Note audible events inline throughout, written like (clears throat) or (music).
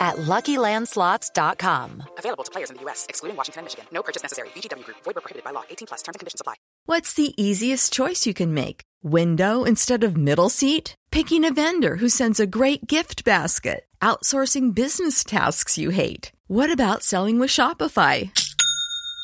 at LuckyLandSlots.com. Available to players in the U.S., excluding Washington and Michigan. No purchase necessary. VGW Group. Void where prohibited by law. 18 plus. Terms and conditions apply. What's the easiest choice you can make? Window instead of middle seat? Picking a vendor who sends a great gift basket? Outsourcing business tasks you hate? What about selling with Shopify?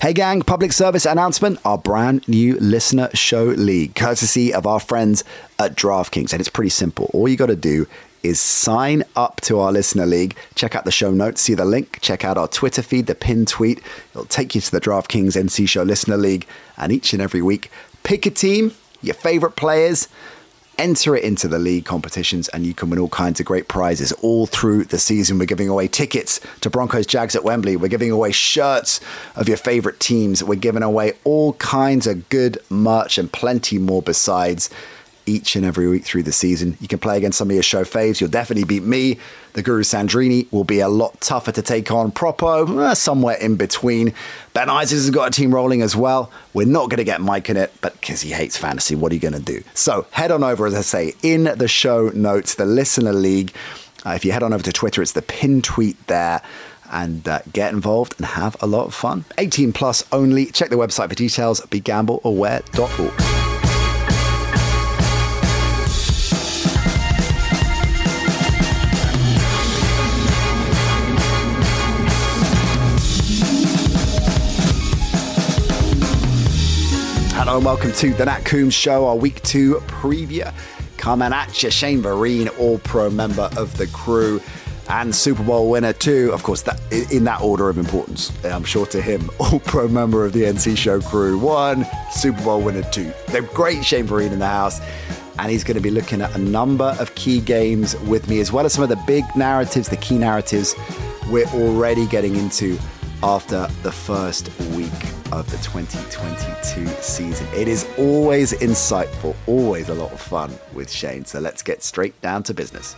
Hey gang, public service announcement, our brand new listener show league, courtesy of our friends at DraftKings. And it's pretty simple. All you got to do is sign up to our listener league. Check out the show notes, see the link, check out our Twitter feed, the pinned tweet. It'll take you to the DraftKings NC Show Listener League. And each and every week, pick a team, your favorite players, enter it into the league competitions, and you can win all kinds of great prizes all through the season. We're giving away tickets to Broncos Jags at Wembley. We're giving away shirts of your favorite teams. We're giving away all kinds of good merch and plenty more besides each and every week through the season. You can play against some of your show faves. You'll definitely beat me. The Guru Sandrini will be a lot tougher to take on. Propo, eh, somewhere in between. Ben Isaacs has got a team rolling as well. We're not going to get Mike in it, but because he hates fantasy, what are you going to do? So head on over, as I say, in the show notes, the Listener League. Uh, if you head on over to Twitter, it's the pin tweet there and uh, get involved and have a lot of fun. 18 plus only. Check the website for details, begambleaware.org. Hello and welcome to the Nat Coombs Show, our week two preview. Coming at you, Shane Vereen, all pro member of the crew and Super Bowl winner too. Of course, that in that order of importance, eh, I'm sure to him, (laughs) all pro member of the NC Show crew. One, Super Bowl winner two. The great Shane Vereen in the house. And he's going to be looking at a number of key games with me, as well as some of the big narratives, the key narratives we're already getting into after the first week of the 2022 season. It is always insightful, always a lot of fun with Shane. So let's get straight down to business.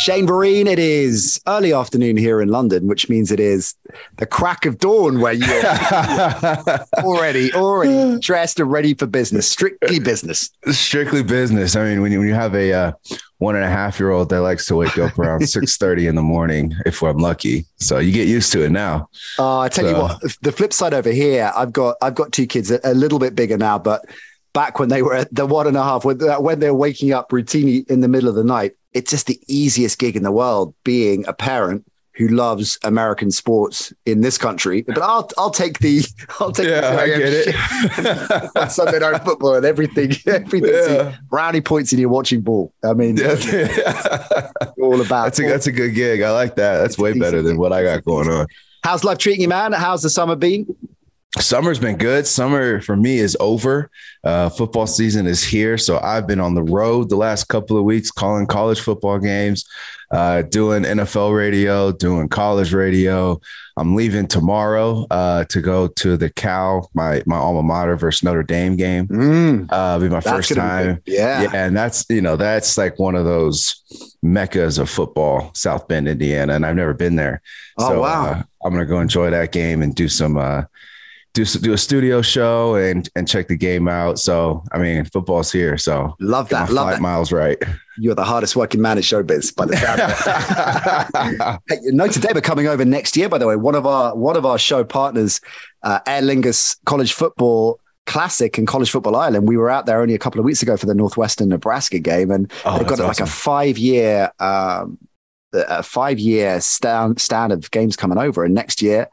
Shane Vereen, it is early afternoon here in London, which means it is the crack of dawn where you're (laughs) already, already dressed and ready for business, strictly business. Strictly business. I mean, when you, when you have a uh, one and a half year old that likes to wake up around (laughs) six thirty in the morning, if I'm lucky, so you get used to it now. Uh, I tell so. you what, the flip side over here, I've got I've got two kids, a, a little bit bigger now, but back when they were at the one and a half, when, when they're waking up routinely in the middle of the night, it's just the easiest gig in the world being a parent who loves American sports in this country. But I'll I'll take the I'll take Yeah, the I get it. Sunday night football and everything (laughs) everything Yeah. brownie points and you're watching ball. I mean, Yeah. (laughs) all about that's a that's a good gig. I like that. That's It's way better than gig. what I got going on. How's life treating you, man? How's the summer been? Summer's been good. Summer for me is over. Uh, football season is here. So I've been on the road the last couple of weeks calling college football games, uh, doing NFL radio, doing college radio. I'm leaving tomorrow uh, to go to the Cal, my my alma mater versus Notre Dame game. Mm, Uh, it'll be my first gonna be time. Yeah. Yeah, and that's you know that's like one of those meccas of football, South Bend, Indiana, and I've never been there. Oh, so, wow. uh, I'm gonna go enjoy that game and do some uh, do do a studio show and and check the game out. So I mean, football's here, so Love that. Love flight that. miles right. You're the hardest working man in showbiz by the sound. (laughs) Hey, Notre Dame are coming over next year, by the way. One of our one of our show partners, uh, Aer Lingus College Football Classic and College Football Island. We were out there only a couple of weeks ago for the Northwestern Nebraska game, and Oh, they've got that's like a five year um, a five year stand stand of games coming over, and next year.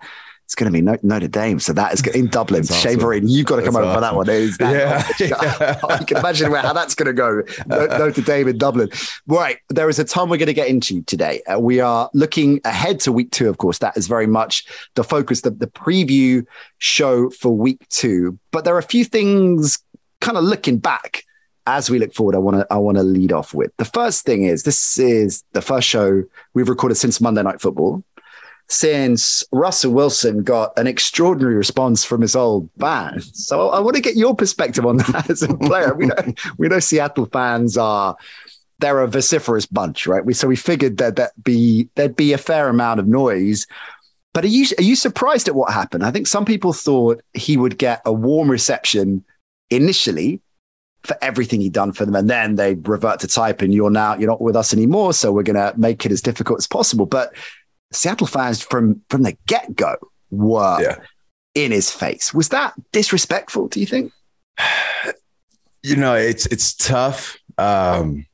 It's going to be Notre Dame, so that is in (laughs) Dublin. That's Shane awesome. Vereen, you've got to come That's over for that one. Is that (laughs) Yeah, (laughs) you can imagine where, how that's going to go. No- Notre Dame in Dublin. Right. There is a ton we're going to get into today. Uh, we are looking ahead to week two, of course. That is very much the focus, the, the preview show for week two. But there are a few things kind of looking back as we look forward. I want to I want to lead off with the first thing is this is the first show we've recorded since Monday Night Football. Since Russell Wilson got an extraordinary response from his old band, so I want to get your perspective on that (laughs) as a player. We know we know Seattle fans are they're a vociferous bunch, right? We so we figured that that be there'd be a fair amount of noise. But are you are you surprised at what happened? I think some people thought he would get a warm reception initially for everything he'd done for them, and then they revert to type and you're now you're not with us anymore, so we're gonna make it as difficult as possible. But Seattle fans from from the get go were Yeah. in his face. Was that disrespectful? Do you think? (sighs) you know it's it's tough um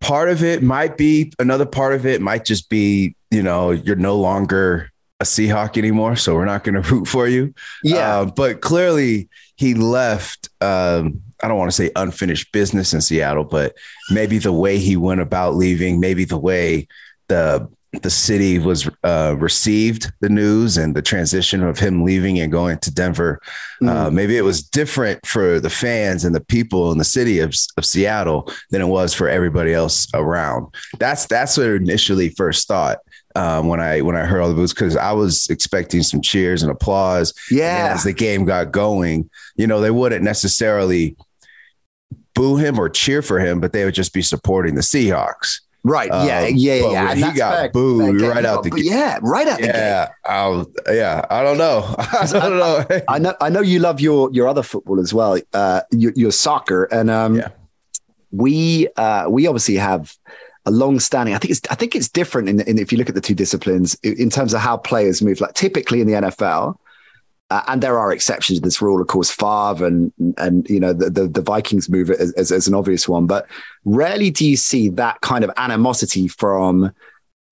part of it might be another part of it might just be you know you're no longer a seahawk anymore so we're not going (laughs) to root for you Yeah, Uh, but clearly he left um i don't want to say unfinished business in seattle but maybe the way he went about leaving maybe the way the the city was uh, received the news and the transition of him leaving and going to Denver. Uh, maybe it was different for the fans and the people in the city of, of Seattle than it was for everybody else around. That's that's what I initially first thought um, when I when I heard all the booze because I was expecting some cheers and applause. And yeah. as the game got going, you know, they wouldn't necessarily boo him or cheer for him, but they would just be supporting the Seahawks. Right. Um, yeah. Yeah. Yeah. He got booed right out the gate. Yeah. Right out the gate. Yeah, yeah, I don't know. (laughs) I don't (laughs) know. I know. I know you love your your other football as well. Uh, your, your soccer, and um, Yeah. we uh, we obviously have a long standing. I think it's I think it's different in, in if you look at the two disciplines in, in terms of how players move. Like typically in the NFL. Uh, and there are exceptions to this rule, of course, Favre and and you know the the, the Vikings move it as, as, as an obvious one, but rarely do you see that kind of animosity from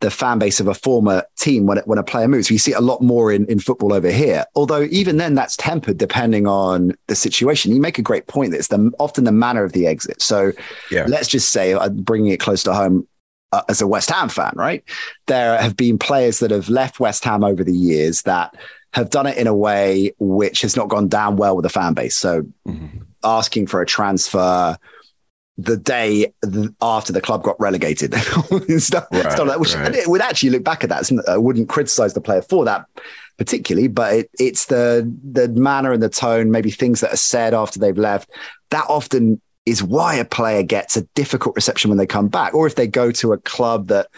the fan base of a former team when, when a player moves. We see it a lot more in, in football over here. Although even then, that's tempered depending on the situation. You make a great point that it's the, often the manner of the exit. So Yeah. let's just say, uh, bringing it close to home, uh, as a West Ham fan, right? There have been players that have left West Ham over the years that have done it in a way which has not gone down well with the fan base. So mm-hmm. asking for a transfer the day after the club got relegated and stuff, Right, stuff like that, which right. it would actually look back at that. I uh, wouldn't criticize the player for that particularly, but it, it's the the manner and the tone, maybe things that are said after they've left. That often is why a player gets a difficult reception when they come back, or if they go to a club that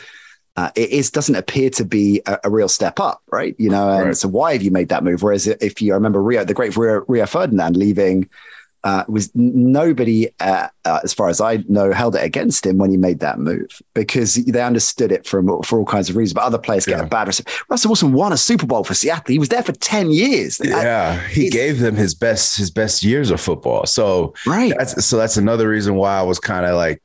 uh, it is doesn't appear to be a, a real step up, right? You know, and Right. so why have you made that move? Whereas if you I remember Rio, the great Rio, Rio Ferdinand leaving, uh, was nobody, uh, uh, as far as I know, held it against him when he made that move because they understood it from for all kinds of reasons. But other players get Yeah. a bad reception. Russell Wilson won a Super Bowl for Seattle. He was there for ten years. Yeah, he gave them his best his best years of football. So right. that's so that's another reason why I was kind of like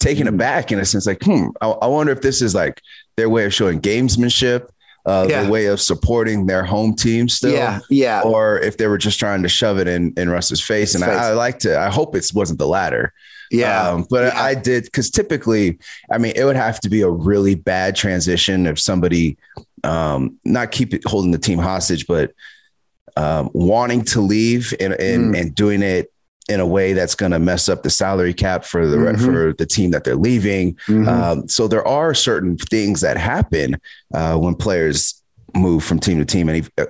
taken Mm. aback in a sense, like, hmm, I, I wonder if this is like their way of showing gamesmanship, uh, Yeah. their way of supporting their home team still. Yeah, yeah. Or if they were just trying to shove it in, in Russ's face. And Face. I, I like to, I hope it wasn't the latter. Yeah. Um, but Yeah. I did because typically, I mean, it would have to be a really bad transition if somebody um, not keep it holding the team hostage, but um, wanting to leave and and, Mm. and doing it in a way that's going to mess up the salary cap for the Mhm. for the team that they're leaving. Mhm. Um, so there are certain things that happen uh, when players move from team to team, and if-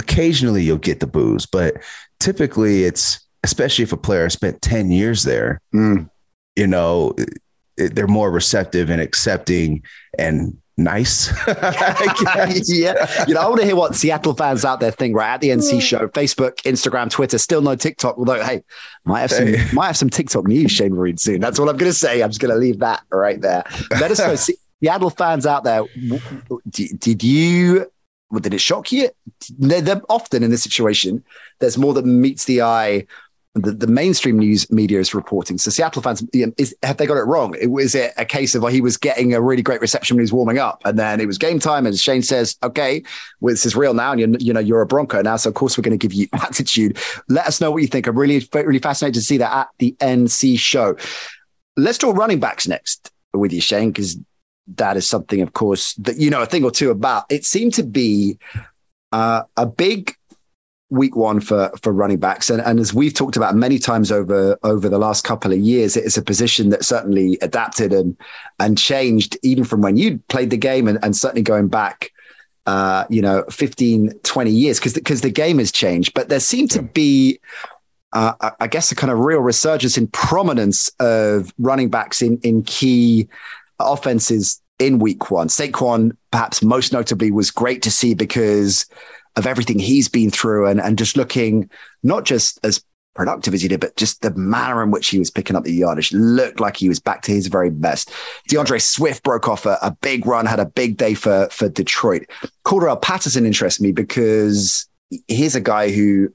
occasionally you'll get the booze, but typically it's especially if a player spent ten years there Mm. you know, they're more receptive and accepting and nice. (laughs) (laughs) Yeah. You know, I want to hear what Seattle fans out there think, right? At the NC show, Facebook, Instagram, Twitter, still no TikTok. Although, hey, might have some Hey. might have some TikTok news, Shane Vereen soon. That's all I'm gonna say. I'm just gonna leave that right there. Let us know. Se- (laughs) Seattle fans out there, did, did you well, did it shock you? They're, they're often in this situation, there's more that meets the eye. The, the mainstream news media is reporting. So Seattle fans, is, have they got it wrong? Was it a case of well, he was getting a really great reception when he was warming up, and then it was game time, and Shane says, "Okay, well, this is real now, and you're, you know you're a Bronco now, so of course we're going to give you (laughs) attitude." Let us know what you think. I'm really really fascinated to see that at the NC show. Let's talk running backs next with you, Shane, because that is something, of course, that you know a thing or two about. It seemed to be uh, a big week one for for running backs, and, and as we've talked about many times over over the last couple of years, it is a position that certainly adapted and and changed even from when you played the game, and, and certainly going back. Uh, you know, 15, 20 years because because the game has changed, but there seemed to be uh, I- I guess a kind of real resurgence in prominence of running backs in in key offenses in week one. Saquon, perhaps most notably, was great to see because of everything he's been through and, and just looking not just as productive as he did, but just the manner in which he was picking up the yardage looked like he was back to his very best. DeAndre Swift broke off a, a big run, had a big day for, for Detroit. Cordarrelle Patterson interests me because he's a guy who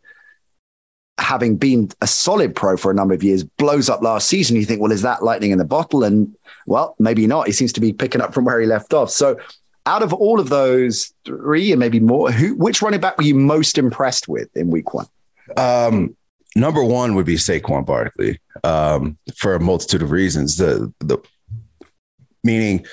having been a solid pro for a number of years, blows up last season. You think, well, is that lightning in the bottle? And well, maybe not. He seems to be picking up from where he left off. So, out of all of those three, and maybe more, who which running back were you most impressed with in week one? Um, number one would be Saquon Barkley um, for a multitude of reasons. The the meaning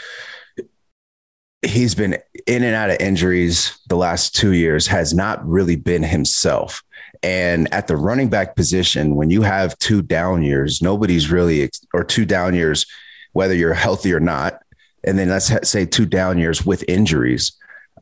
he's been in and out of injuries the last two years, has not really been himself. And at the running back position, when you have two down years, nobody's really, or two down years, whether you're healthy or not, and then let's say two down years with injuries.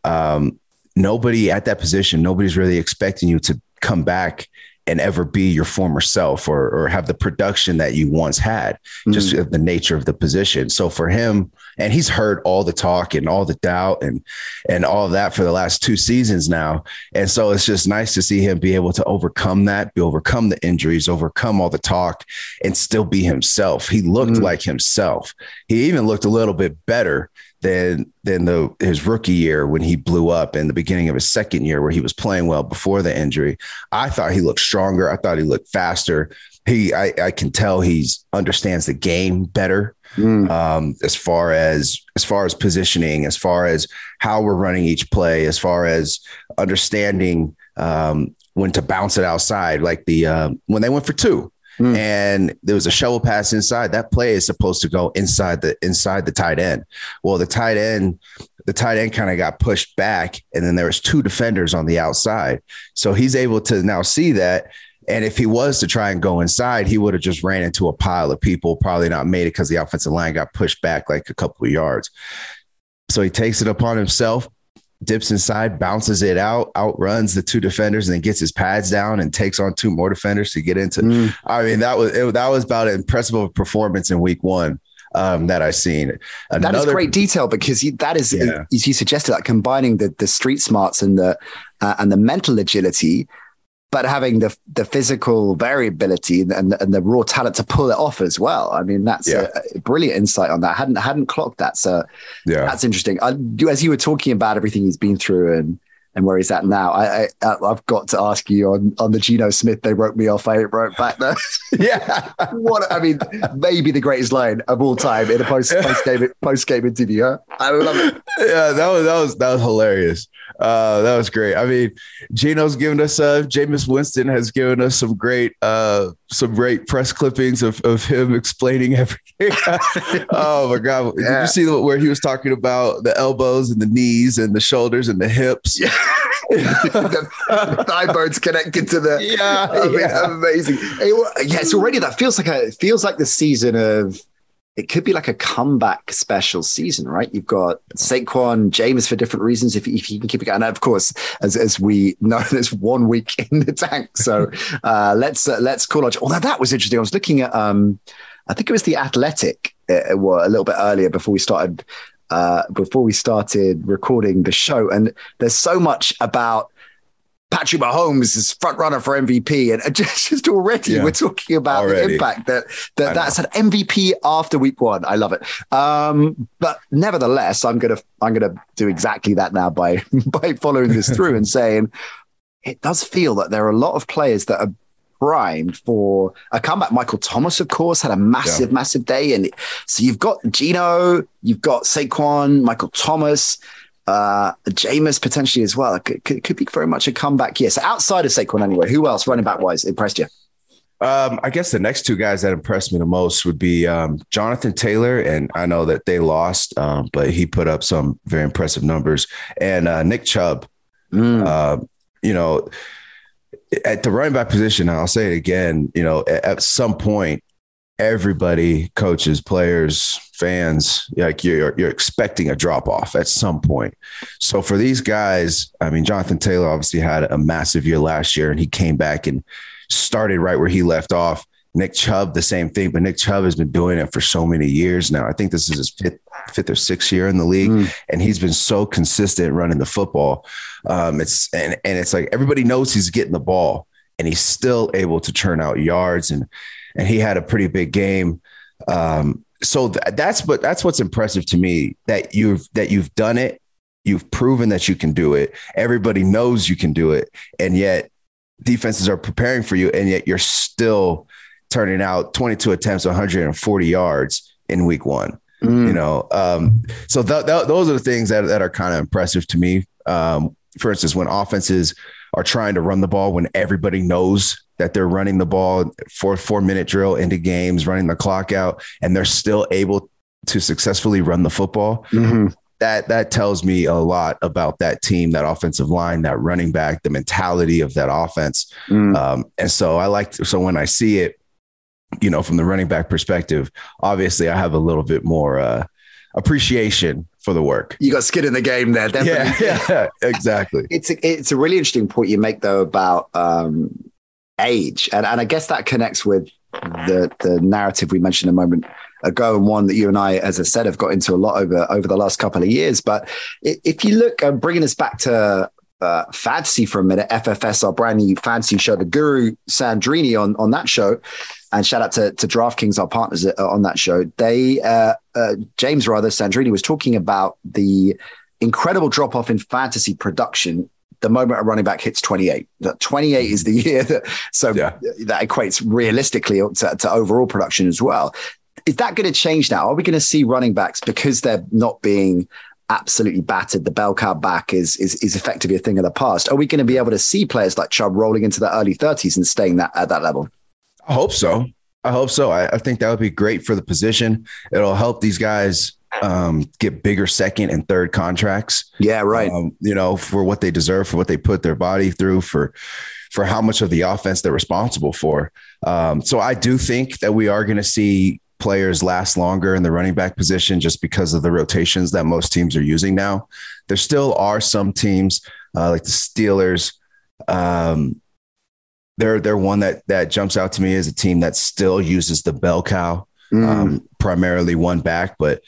Um, nobody at that position, nobody's really expecting you to come back and ever be your former self or, or have the production that you once had, just Mm. of the nature of the position. So for him, and he's heard all the talk and all the doubt and and all of that for the last two seasons now. And so it's just nice to see him be able to overcome that, be overcome the injuries, overcome all the talk, and still be himself. He looked Mm. like himself. He even looked a little bit better than than the his rookie year when he blew up in the beginning of his second year where he was playing well before the injury. I thought he looked stronger. I thought he looked faster. He I, I can tell he's understands the game better Mm. um, as far as as far as positioning, as far as how we're running each play, as far as understanding um, when to bounce it outside, like the uh, when they went for two. Mm. And there was a shovel pass inside. That play is supposed to go inside the inside the tight end. Well, the tight end, the tight end kind of got pushed back, and then there was two defenders on the outside. So he's able to now see that. And if he was to try and go inside, he would have just ran into a pile of people, probably not made it because the offensive line got pushed back like a couple of yards. So he takes it upon himself, dips inside, bounces it out, outruns the two defenders, and then gets his pads down and takes on two more defenders to get into. Mm. I mean, that was it, that was about an impressive performance in week one um, that I've seen. That is great detail because you, that is, Yeah. as you suggested, like combining the the street smarts and the uh, and the mental agility, but having the the physical variability and, and, and the raw talent to pull it off as well. I mean, that's Yeah. a, a brilliant insight on that. hadn't hadn't clocked that. So Yeah. that's interesting. Uh, I, as you were talking about everything he's been through and and where he's at now. I, I I've got to ask you on on the Geno Smith. They wrote me off. I wrote back there. (laughs) yeah, what I mean, maybe the greatest line of all time in a post post game post game interview. Huh? I love it. Yeah, that was that was that was hilarious. Uh, that was great. I mean, Geno's given us uh Jameis Winston has given us some great uh some great press clippings of, of him explaining (laughs) everything. (laughs) oh my god. Yeah. Did you see where he was talking about the elbows and the knees and the shoulders and the hips? Yeah. (laughs) the, the thigh bones connected to the yeah, I mean, yeah. amazing. It, yeah, it's already that feels like a it feels like the season of it could be like a comeback special season, right? You've got Saquon, James for different reasons. If, if you can keep it going, and of course, as, as we know, (laughs) there's one week (laughs) in the tank, so uh, let's uh, let's call on. Although that was interesting, I was looking at, um, I think it was the Athletic, uh, well, a little bit earlier before we started uh, before we started recording the show, and there's so much about Patrick Mahomes is front runner for MVP, and (laughs) just, just already yeah. we're talking about already. the impact that that that's an MVP after week one. I love it. Um, but nevertheless, I'm gonna I'm gonna do exactly that now by (laughs) by following this through and saying it does feel that there are a lot of players that are primed for a comeback. Michael Thomas, of course, had a massive, yeah. massive day, and so you've got Geno, you've got Saquon, Michael Thomas uh, Jameis potentially as well. It could, could, could, be very much a comeback year. So outside of Saquon, anyway, who else running back wise impressed you? Um, I guess the next two guys that impressed me the most would be um, Jonathan Taylor, and I know that they lost, um, but he put up some very impressive numbers, and uh, Nick Chubb. Mm. Uh, you know, at the running back position, I'll say it again. You know, at, at some point, everybody, coaches, players, fans, like you're you're expecting a drop off at some point. So for these guys, I mean, Jonathan Taylor obviously had a massive year last year, and he came back and started right where he left off. Nick Chubb, the same thing, but Nick Chubb has been doing it for so many years now. I think this is his fifth, fifth or sixth year in the league, mm. and he's been so consistent running the football. Um, it's and and it's like everybody knows he's getting the ball, and he's still able to churn out yards and and he had a pretty big game. Um, so th- that's what that's what's impressive to me that you've that you've done it. You've proven that you can do it. Everybody knows you can do it, and yet defenses are preparing for you, and yet you're still turning out 22 attempts, 140 yards in week one. Mm. You know, um, so th- th- those are the things that that are kind of impressive to me. Um, for instance, when offenses are trying to run the ball when everybody knows that they're running the ball for four minute drill into games, running the clock out, and they're still able to successfully run the football. Mm-hmm. That that tells me a lot about that team, that offensive line, that running back, the mentality of that offense. Mm. Um, and so I like so when I see it, you know, from the running back perspective, obviously I have a little bit more uh, appreciation for the work. You got skin in the game there, definitely. Yeah, (laughs) yeah exactly. It's a, it's a really interesting point you make though about um, age, and and I guess that connects with the the narrative we mentioned a moment ago, and one that you and I, as I said, have got into a lot over over the last couple of years. But if you look, bringing us back to uh, fantasy for a minute, FFS, our brand new fantasy show, the Guru Sandrini on on that show, and shout out to, to DraftKings, our partners uh, on that show. They uh, uh, James rather Sandrini was talking about the incredible drop off in fantasy production the moment a running back hits 28. That 28 is the mm-hmm. year that so yeah. that equates realistically to, to overall production as well. Is that going to change now? Are we going to see running backs because they're not being absolutely battered? The bell cow back is is is effectively a thing of the past. Are we going to be able to see players like Chubb rolling into the early 30s and staying that at that level? I hope so. I hope so. I, I think that would be great for the position. It'll help these guys um, get bigger second and third contracts. Yeah, right. Um, you know, for what they deserve, for what they put their body through, for for how much of the offense they're responsible for. Um, so I do think that we are going to see players last longer in the running back position just because of the rotations that most teams are using now. There still are some teams uh, like the Steelers. Um, they're they're one that that jumps out to me as a team that still uses the bell cow, mm. um, primarily one back, but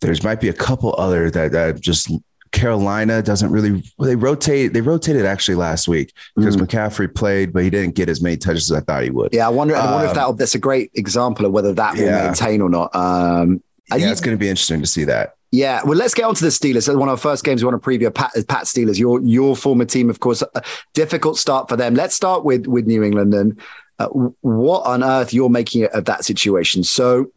there's might be a couple other that, that just Carolina doesn't really they rotate they rotated actually last week because mm. McCaffrey played but he didn't get as many touches as I thought he would. Yeah, I wonder I wonder um, if that that's a great example of whether that will yeah. maintain or not. Um yeah, it's going to be interesting to see that. Yeah, well, let's get on to the Steelers. One of our first games we want to preview Pat, Pat Steelers, your your former team, of course. difficult start for them. Let's start with with New England and uh, what on earth you're making of that situation. So,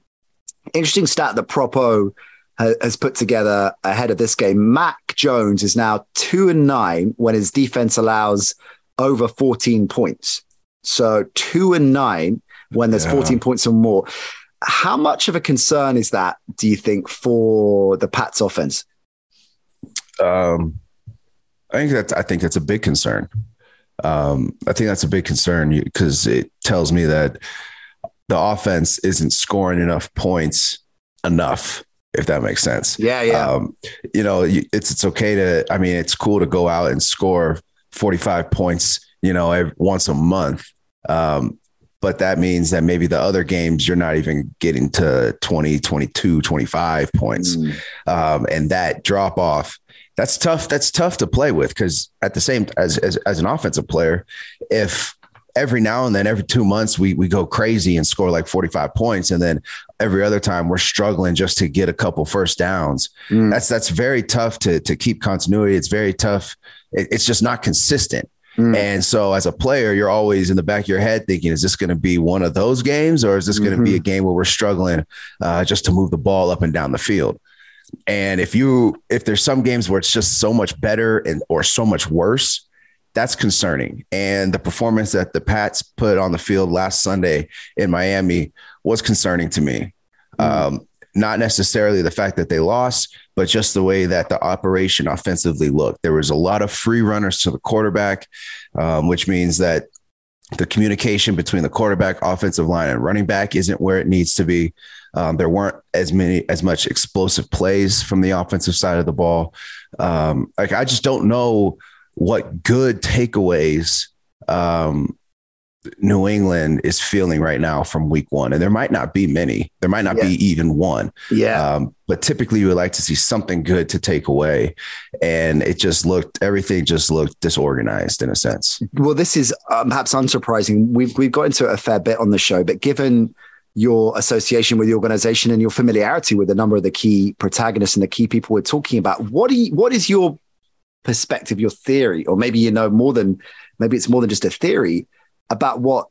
interesting stat that Propo has put together ahead of this game. Mac Jones is now two and nine when his defense allows over 14 points. So two and nine when there's yeah. 14 points or more. How much of a concern is that, do you think, for the Pats offense? Um, I think that's I think that's a big concern. Um, I think that's a big concern because it tells me that the offense isn't scoring enough points enough, if that makes sense. Yeah, yeah. Um, you know, it's it's okay to. I mean, it's cool to go out and score 45 points. You know, every, once a month. Um, but that means that maybe the other games you're not even getting to 20 22 25 points mm. um, and that drop off that's tough that's tough to play with because at the same as, as as an offensive player if every now and then every two months we we go crazy and score like 45 points and then every other time we're struggling just to get a couple first downs mm. that's that's very tough to to keep continuity it's very tough it, it's just not consistent Mm. And so as a player, you're always in the back of your head thinking, is this going to be one of those games or is this going to be a mm-hmm. game where we're struggling uh, just to move the ball up and down the field? And if you if there's some games where it's just so much better and or so much worse, that's concerning. And the performance that the Pats put on the field last Sunday in Miami was concerning to me. Mm. Um, not necessarily the fact that they lost, but just the way that the operation offensively looked. There was a lot of free runners to the quarterback, um, which means that the communication between the quarterback, offensive line, and running back isn't where it needs to be. Um, there weren't as many as much explosive plays from the offensive side of the ball. Um, like I just don't know what good takeaways um, New England is feeling right now from week one. And there might not be many, there might not yeah. be even one. Yeah. Um, but typically you would like to see something good to take away. And it just looked, everything just looked disorganized in a sense. Well, this is um, perhaps unsurprising. We've, we've got into it a fair bit on the show, but given your association with the organization and your familiarity with a number of the key protagonists and the key people we're talking about, what do you, what is your perspective, your theory, or maybe you know more than, maybe it's more than just a theory about what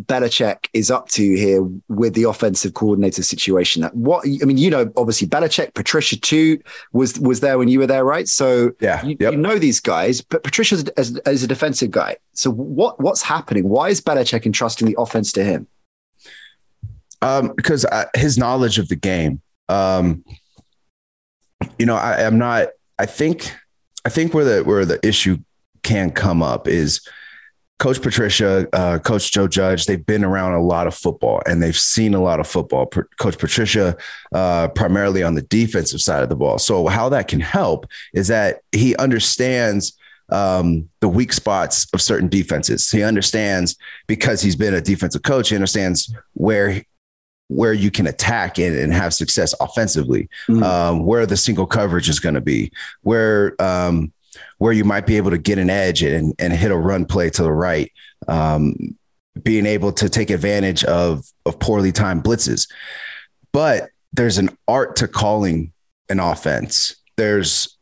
Belichick is up to here with the offensive coordinator situation. That what I mean, you know, obviously Belichick, Patricia too was was there when you were there, right? So yeah, you, yep. you know these guys, but Patricia's as, as a defensive guy. So what what's happening? Why is Belichick entrusting the offense to him? Um, because uh, his knowledge of the game. Um, you know, I, I'm not. I think I think where the where the issue can come up is Coach Patricia, uh, Coach Joe Judge, they've been around a lot of football and they've seen a lot of football. Coach Patricia, uh, primarily on the defensive side of the ball. So, how that can help is that he understands um, the weak spots of certain defenses. He understands because he's been a defensive coach, he understands where where you can attack and, and have success offensively, mm-hmm. um, where the single coverage is going to be, where um, where you might be able to get an edge and, and hit a run play to the right. Um, being able to take advantage of of poorly timed blitzes. But there's an art to calling an offense. There's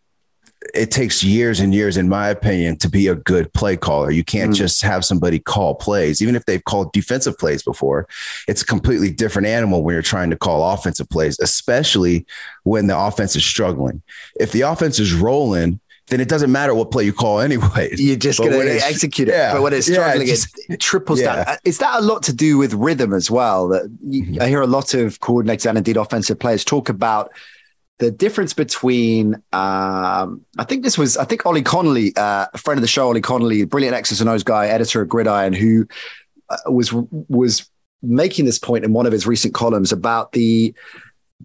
it takes years and years, in my opinion, to be a good play caller. You can't mm. just have somebody call plays, even if they've called defensive plays before. It's a completely different animal when you're trying to call offensive plays, especially when the offense is struggling. If the offense is rolling, then it doesn't matter what play you call anyway. You're just going to execute it. Yeah, but when it's struggling, yeah, just, it triples yeah. down. Is that a lot to do with rhythm as well? That you, mm-hmm. I hear a lot of coordinators and indeed offensive players talk about the difference between um, I think this was I think Ollie Connolly, uh, a friend of the show, Ollie Connolly, brilliant X's and O's guy, editor of Gridiron, who uh, was was making this point in one of his recent columns about the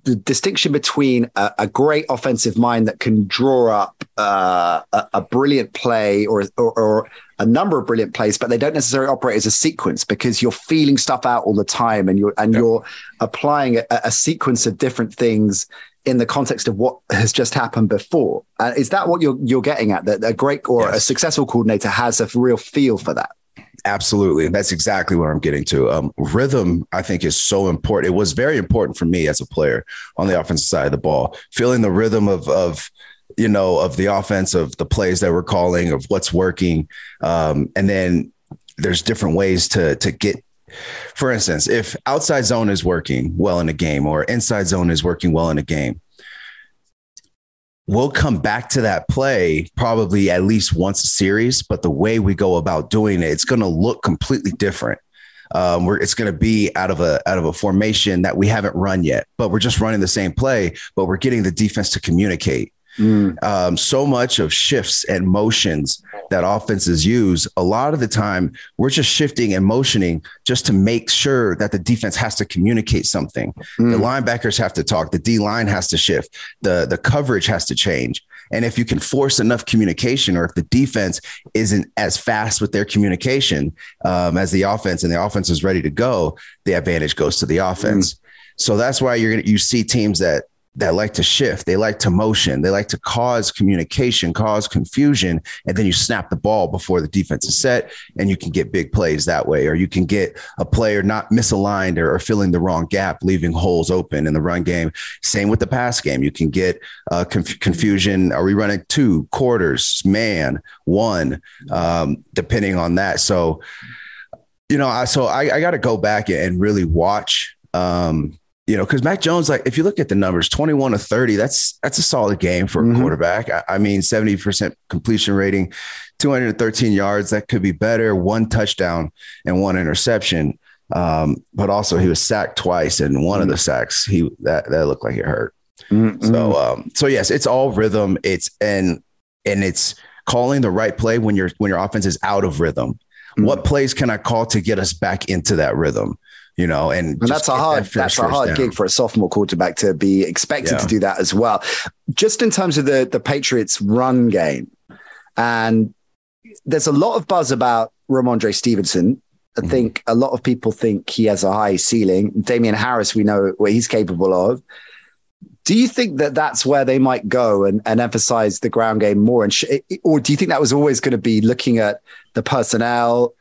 the distinction between a, a, great offensive mind that can draw up uh, a, a, brilliant play or, or, or, a number of brilliant plays, but they don't necessarily operate as a sequence because you're feeling stuff out all the time and you're and yeah. you're applying a, a, sequence of different things in the context of what has just happened before. Uh, is that what you're you're getting at? That a great or yes. a successful coordinator has a real feel for that. Absolutely. That's exactly what I'm getting to. Um, rhythm, I think, is so important. It was very important for me as a player on the offensive side of the ball, feeling the rhythm of, of you know, of the offense, of the plays that we're calling, of what's working. Um, and then there's different ways to to get for instance, if outside zone is working well in a game or inside zone is working well in a game, we'll come back to that play probably at least once a series, but the way we go about doing it, it's going to look completely different. Um, where it's going to be out of a out of a formation that we haven't run yet, but we're just running the same play, but we're getting the defense to communicate. Mm. Um, so much of shifts and motions that offenses use, a lot of the time, we're just shifting and motioning just to make sure that the defense has to communicate something. Mm. The linebackers have to talk, the D line has to shift, the, the coverage has to change. And if you can force enough communication, or if the defense isn't as fast with their communication um, as the offense, and the offense is ready to go, the advantage goes to the offense. Mm. So that's why you're gonna you see teams that that like to shift, they like to motion, they like to cause communication, cause confusion, and then you snap the ball before the defense is set, and you can get big plays that way, or you can get a player not misaligned or, or filling the wrong gap, leaving holes open in the run game. Same with the pass game, you can get uh, conf- confusion. Are we running two quarters, man, one, um, depending on that. So, you know, I so I, I got to go back and really watch. Um, you know, because Mac Jones, like if you look at the numbers, 21 to 30, that's that's a solid game for mm-hmm. a quarterback. I, I, mean, 70% completion rating, 213 yards, that could be better, one touchdown and one interception. Um, but also he was sacked twice, and one mm-hmm. of the sacks, he that that looked like it hurt. Mm-hmm. So um, so yes, it's all rhythm. It's and and it's calling the right play when your when your offense is out of rhythm. Mm-hmm. What plays can I call to get us back into that rhythm? You know, and, and that's a hard that that's a hard gig for a sophomore quarterback to be expected yeah. to do that as well. Just in terms of the the Patriots run game, and there's a lot of buzz about Rhamondre Stevenson. I mm-hmm. think a lot of people think he has a high ceiling. Damien Harris, we know what he's capable of. Do you think that that's where they might go and, and emphasize the ground game more? And sh- or do you think that was always going to be looking at the personnel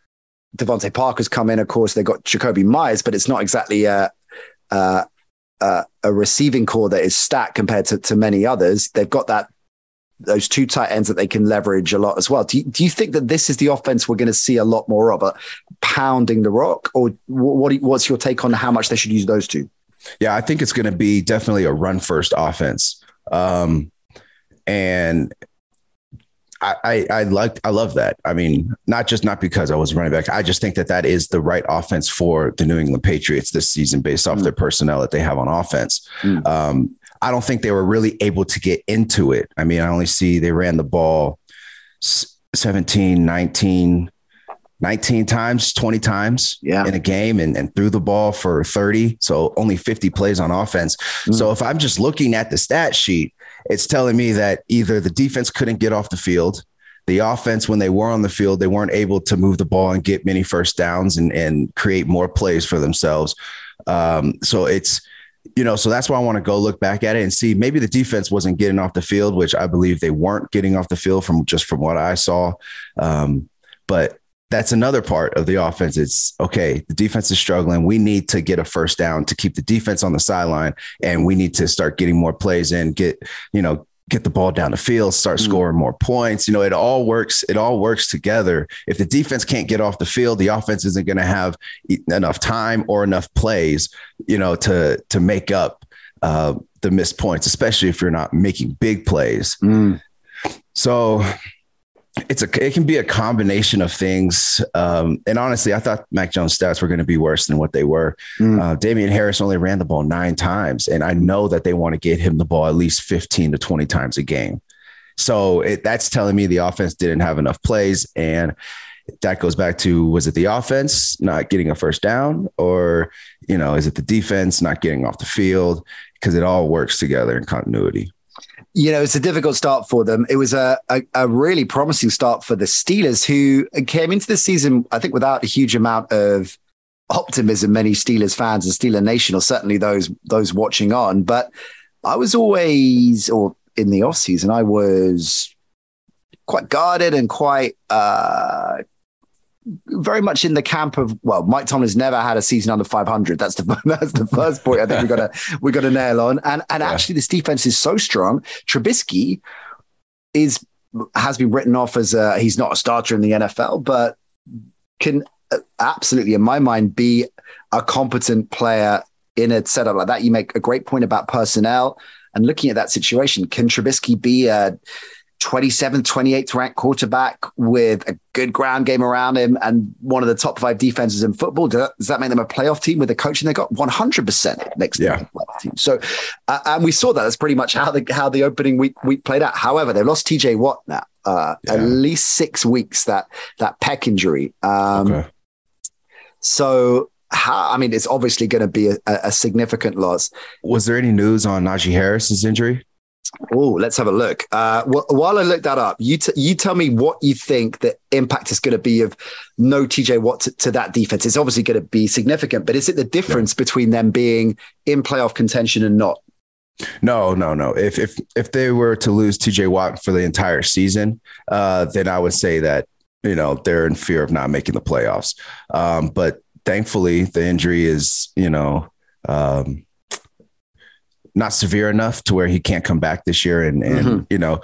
DeVante Parker's come in. Of course, they got Jakobi Meyers, but it's not exactly a, a, a, receiving core that is stacked compared to, to many others. They've got that those two tight ends that they can leverage a lot as well. Do you, do you think that this is the offense we're going to see a lot more of, a pounding the rock, or what? What's your take on how much they should use those two? Yeah, I think it's going to be definitely a run first offense. Um, and I, I, I liked, I love that. I mean, not just not because I was running back. I just think that that is the right offense for the New England Patriots this season, based off mm. their personnel that they have on offense. Mm. Um, I don't think they were really able to get into it. I mean, I only see they ran the ball 17, 19, 19 times, 20 times yeah. in a game and, and threw the ball for 30. So only 50 plays on offense. Mm. So if I'm just looking at the stat sheet, it's telling me that either the defense couldn't get off the field, the offense, when they were on the field, they weren't able to move the ball and get many first downs and, and create more plays for themselves. Um, so it's, you know, so that's why I want to go look back at it and see maybe the defense wasn't getting off the field, which I believe they weren't getting off the field from just from what I saw. Um, but that's another part of the offense. It's okay, the defense is struggling. We need to get a first down to keep the defense on the sideline, and we need to start getting more plays in, get, you know, get the ball down the field, start mm-hmm. scoring more points. You know, it all works, it all works together. If the defense can't get off the field, the offense isn't going to have enough time or enough plays, you know, to to make up uh, the missed points, especially if you're not making big plays. Mm. So it's a it can be a combination of things. Um, and honestly, I thought Mac Jones' stats were going to be worse than what they were. Mm. Uh, Damien Harris only ran the ball nine times, and I know that they want to get him the ball at least fifteen to twenty times a game. So it, that's telling me the offense didn't have enough plays, and that goes back to was it the offense not getting a first down, or you know, is it the defense not getting off the field? Because it all works together in continuity you know, it's a difficult start for them. It was a, a, a, really promising start for the Steelers, who came into the season, I think, without a huge amount of optimism. Many Steelers fans and Steeler Nation, or certainly those those watching on. But I was always, or in the off season, I was quite guarded and quite uh, very much in the camp of well, Mike Tomlin's never had a season under 500. That's the (laughs) that's the first point I think we got to (laughs) we got to nail on. And and yeah. actually, this defense is so strong. Trubisky is has been written off as a, he's not a starter in the NFL, but can absolutely, in my mind, be a competent player in a setup like that. You make a great point about personnel and looking at that situation. Can Trubisky be a 27th, 28th ranked quarterback with a good ground game around him and one of the top five defenses in football. Does that make them a playoff team with the coaching they got? 100% makes them a playoff team. So, uh, and we saw that. That's pretty much how the, how the opening week, week played out. However, they've lost TJ Watt now, uh, yeah. at least six weeks that, that pec injury. Um, okay. So, how, I mean, it's obviously going to be a, a significant loss. Was there any news on Najee Harris's injury? Oh, let's have a look. Uh, wh- while I look that up, you t- you tell me what you think the impact is going to be of no TJ Watt to, to that defense. It's obviously going to be significant, but is it the difference yeah. between them being in playoff contention and not? No, no, no. If if if they were to lose TJ Watt for the entire season, uh, then I would say that you know they're in fear of not making the playoffs. Um, but thankfully, the injury is you know. Um, not severe enough to where he can't come back this year. And, and mm-hmm. you know,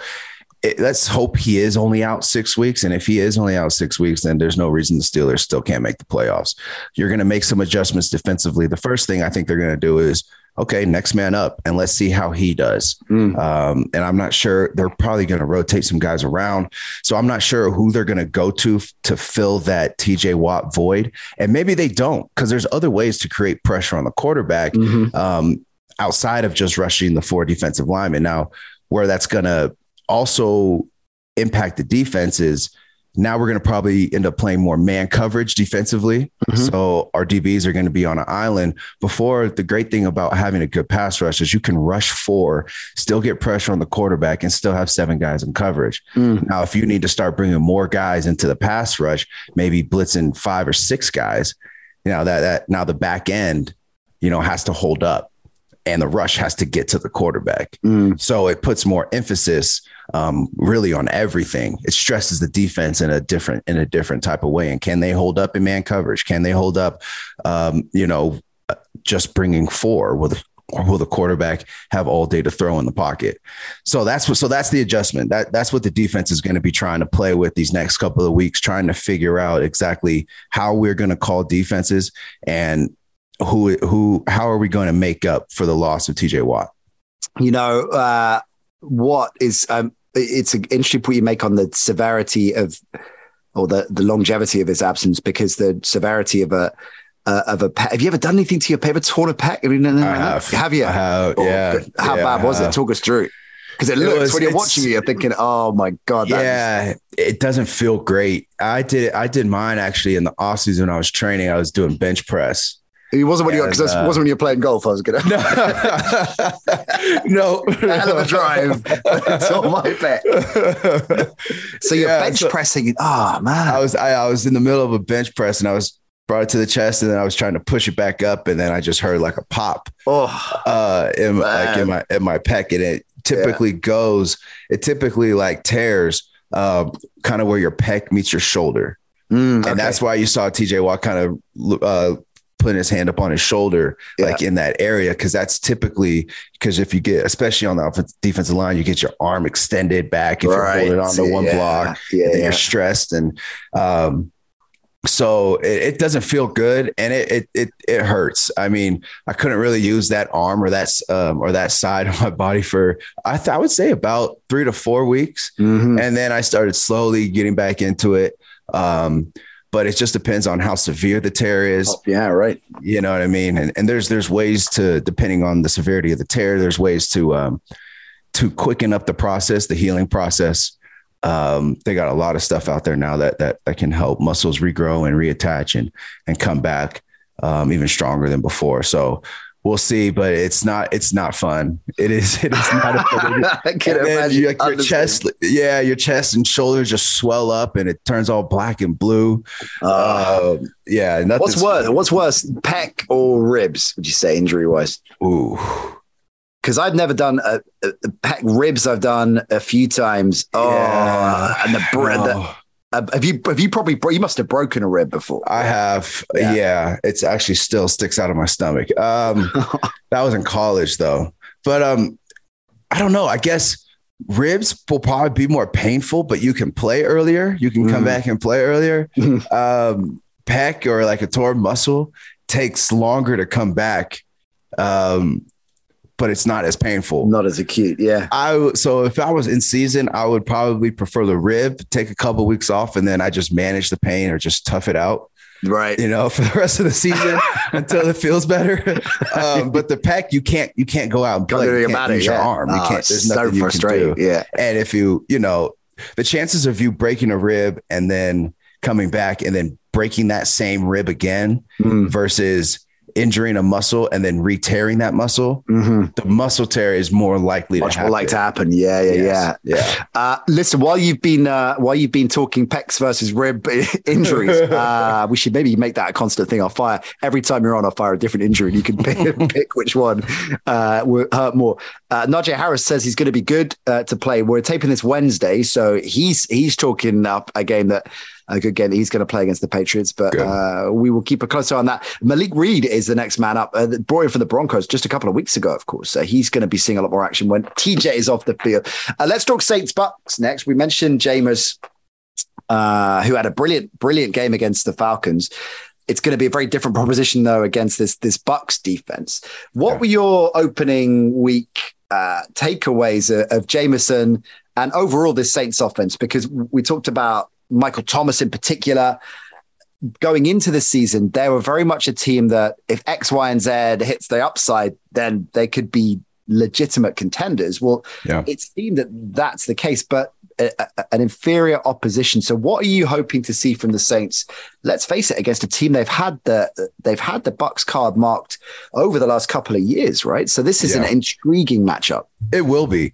it, let's hope he is only out six weeks. And if he is only out six weeks, then there's no reason the Steelers still can't make the playoffs. You're going to make some adjustments defensively. The first thing I think they're going to do is, okay, next man up, and let's see how he does. Mm. Um, and I'm not sure they're probably going to rotate some guys around. So I'm not sure who they're going to go to f- to fill that TJ Watt void. And maybe they don't because there's other ways to create pressure on the quarterback. Mm-hmm. Um, outside of just rushing the four defensive linemen. Now, where that's going to also impact the defense is now we're going to probably end up playing more man coverage defensively. Mm-hmm. So our DBs are going to be on an island. Before, the great thing about having a good pass rush is you can rush four, still get pressure on the quarterback, and still have seven guys in coverage. Mm. Now, if you need to start bringing more guys into the pass rush, maybe blitzing five or six guys, you know that that now the back end, you know, has to hold up and the rush has to get to the quarterback. Mm. So it puts more emphasis um, really on everything. It stresses the defense in a different in a different type of way. And can they hold up in man coverage? Can they hold up? Um, you know, just bringing four with or will the quarterback have all day to throw in the pocket? So that's what. So that's the adjustment. That that's what the defense is going to be trying to play with these next couple of weeks, trying to figure out exactly how we're going to call defenses and who who how are we going to make up for the loss of TJ Watt? You know, uh, what is um, it's an interesting point you make on the severity of or the the longevity of his absence because the severity of a uh, of a pec. Have you ever done anything to your paper? Torn a pec? I have. have you? Have, yeah. How yeah, bad was it? Talk us through. Because it looks was, when you're watching it, you're thinking, "Oh my god!" Yeah, is- it doesn't feel great. I did I did mine actually in the off season when I was training. I was doing bench press, it wasn't when you because uh, wasn't when you were playing golf. I was gonna no, (laughs) no, hell of a drive. That's all my bet. so you're yeah, bench so pressing. Oh man, I was I, I was in the middle of a bench press and I was brought it to the chest and then I was trying to push it back up and then I just heard like a pop. Oh, uh, in, like in my in my pec and it typically yeah. goes. It typically like tears. Uh, kind of where your pec meets your shoulder. Mm, and okay. that's why you saw TJ Watt kind of uh, putting his hand up on his shoulder, yeah. like in that area, because that's typically because if you get, especially on the defensive line, you get your arm extended back if right. you're holding on to one yeah. block, yeah, and you're stressed, and um, so it, it, doesn't feel good, and it, it it it hurts. I mean, I couldn't really use that arm or that um, or that side (laughs) of my body for I th- I would say about three to four weeks, mm-hmm. and then I started slowly getting back into it. Um, but it just depends on how severe the tear is. Oh, yeah, right. You know what I mean? And and there's there's ways to depending on the severity of the tear, there's ways to um to quicken up the process, the healing process. Um, they got a lot of stuff out there now that that that can help muscles regrow and reattach and and come back um, even stronger than before. So we'll see, but it's not it's not fun. It is it is not. A (laughs) I can imagine you, like your chest, yeah, your chest and shoulders just swell up, and it turns all black and blue. Uh, uh, yeah, what's worse? What's worse, pec or ribs? Would you say injury wise? Ooh. Because I've never done a, a, a pec ribs. I've done a few times. Oh, yeah. and the, bre- oh. the Uh, have you have you probably you must have broken a rib before? I have. Yeah. Yeah. It's actually still sticks out of my stomach. Um, (laughs) that was in college though. But um, I don't know. I guess ribs will probably be more painful, but you can play earlier. You can come Mhm. back and play earlier. (laughs) um, pec or like a torn muscle takes longer to come back. Um, but it's not as painful. Not as acute, yeah. I so if I was in season, I would probably prefer the rib, take a couple weeks off, and then I just manage the pain or just tough it out, Right. you know, (laughs) for the rest of the season (laughs) until it feels better. Um, but the pec, you can't you can't go out and Can't play. You can't it, use your yeah. arm. You Oh, can't. it's There's so nothing you can do. yeah. And if you you know, the chances of you breaking a rib and then coming back and then breaking that same rib again Mm. versus injuring a muscle and then re-tearing that muscle, hmm the muscle tear is more likely Much to more happen. like to happen. Yeah, yeah, Yes. yeah. yeah. Uh, listen, while you've been uh, while you've been talking pecs versus rib (laughs) injuries, (laughs) uh, we should maybe make that a constant thing. I'll fire every time you're on. I'll fire a different injury, and you can (laughs) pick, pick which one uh, will hurt more. Uh, Najee Harris says he's going to be good uh, to play. We're taping this Wednesday, so he's he's talking up a game that a good game that he's going to play against the Patriots. But uh, we will keep a close eye on that. Malik Reed is the next man up. Uh, brought in for the Broncos just a couple of weeks ago, of course. So he's going to be seeing a lot more action when TJ is off the field. Uh, let's talk Saints Bucks next. We mentioned Jameis, uh, who had a brilliant, brilliant game against the Falcons. It's going to be a very different proposition though against this this Bucks defense. What Yeah. were your opening week uh, takeaways of, of Jameson and overall this Saints offense? Because we talked about Michael Thomas in particular. Going into the season, they were very much a team that if X, Y, and Z hits the upside, then they could be legitimate contenders. Well, Yeah. it seemed that that's the case, but a, a- an inferior opposition. So, what are you hoping to see from the Saints? Let's face it, against a team they've had the they've had the Bucks card marked over the last couple of years, right? So, this is Yeah. an intriguing matchup. It will be.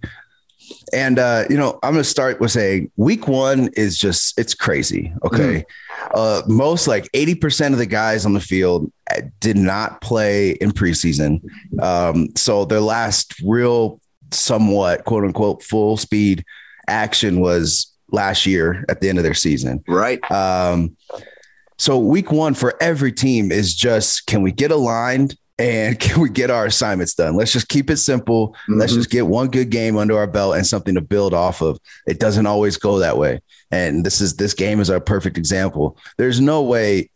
And uh, you know, I'm gonna start with saying week one is just it's crazy. Okay. Uh most like 80% of the guys on the field uh, did not play in preseason. Um, so their last real somewhat quote unquote full speed action was last year at the end of their season. Right. Um, so week one for every team is just can we get aligned and (laughs) can we get our assignments done? Let's just keep it simple. Let's Mhm. just get one good game under our belt and something to build off of. It doesn't always go that way. And this is this game is our perfect example. There's no way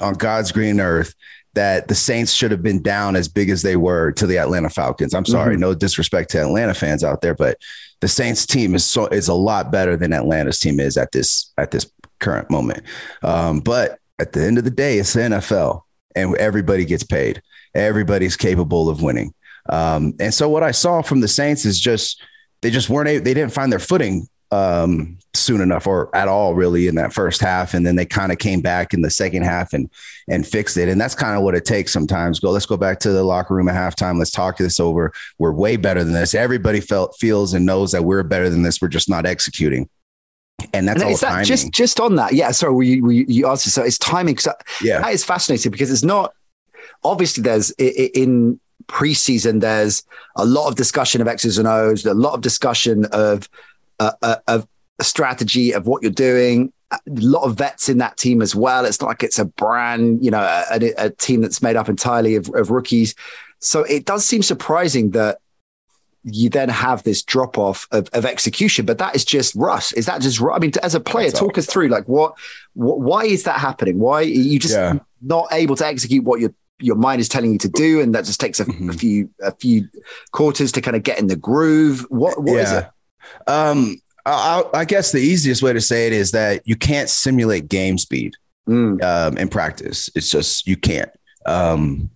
on God's green earth that the Saints should have been down as big as they were to the Atlanta Falcons. I'm sorry, no disrespect to Atlanta fans out there, but the Saints team is so is a lot better than Atlanta's team is at this at this current moment. Um, but at the end of the day, it's the NFL, and everybody gets paid. Everybody's capable of winning. Um, and so what I saw from the Saints is just they just weren't able, they didn't find their footing um, soon enough or at all really in that first half. And then they kind of came back in the second half and and fixed it. And that's kind of what it takes sometimes. Go, let's go back to the locker room at halftime. Let's talk this over. We're way better than this. Everybody felt feels and knows that we're better than this. We're just not executing. And that's And all that just just on that? Yeah. Sorry, you, you, you answered. So it's timing. that- yeah. that is fascinating because it's not obviously there's in preseason there's a lot of discussion of X's and O's, a lot of discussion of uh, uh, of strategy of what you're doing. A lot of vets in that team as well. It's not like it's a brand, you know, a, a team that's made up entirely of, of rookies. So it does seem surprising that you then have this drop off of, of execution, but that is just Russ. Is that just? I mean, as a player, That's talk us through like what, what, why is that happening? Why are you just Yeah. not able to execute what your your mind is telling you to do, and that just takes a, Mhm. a few a few quarters to kind of get in the groove? What what is it? Um, I, I guess the easiest way to say it is that you can't simulate game speed Mm, um, in practice. It's just you can't. Um,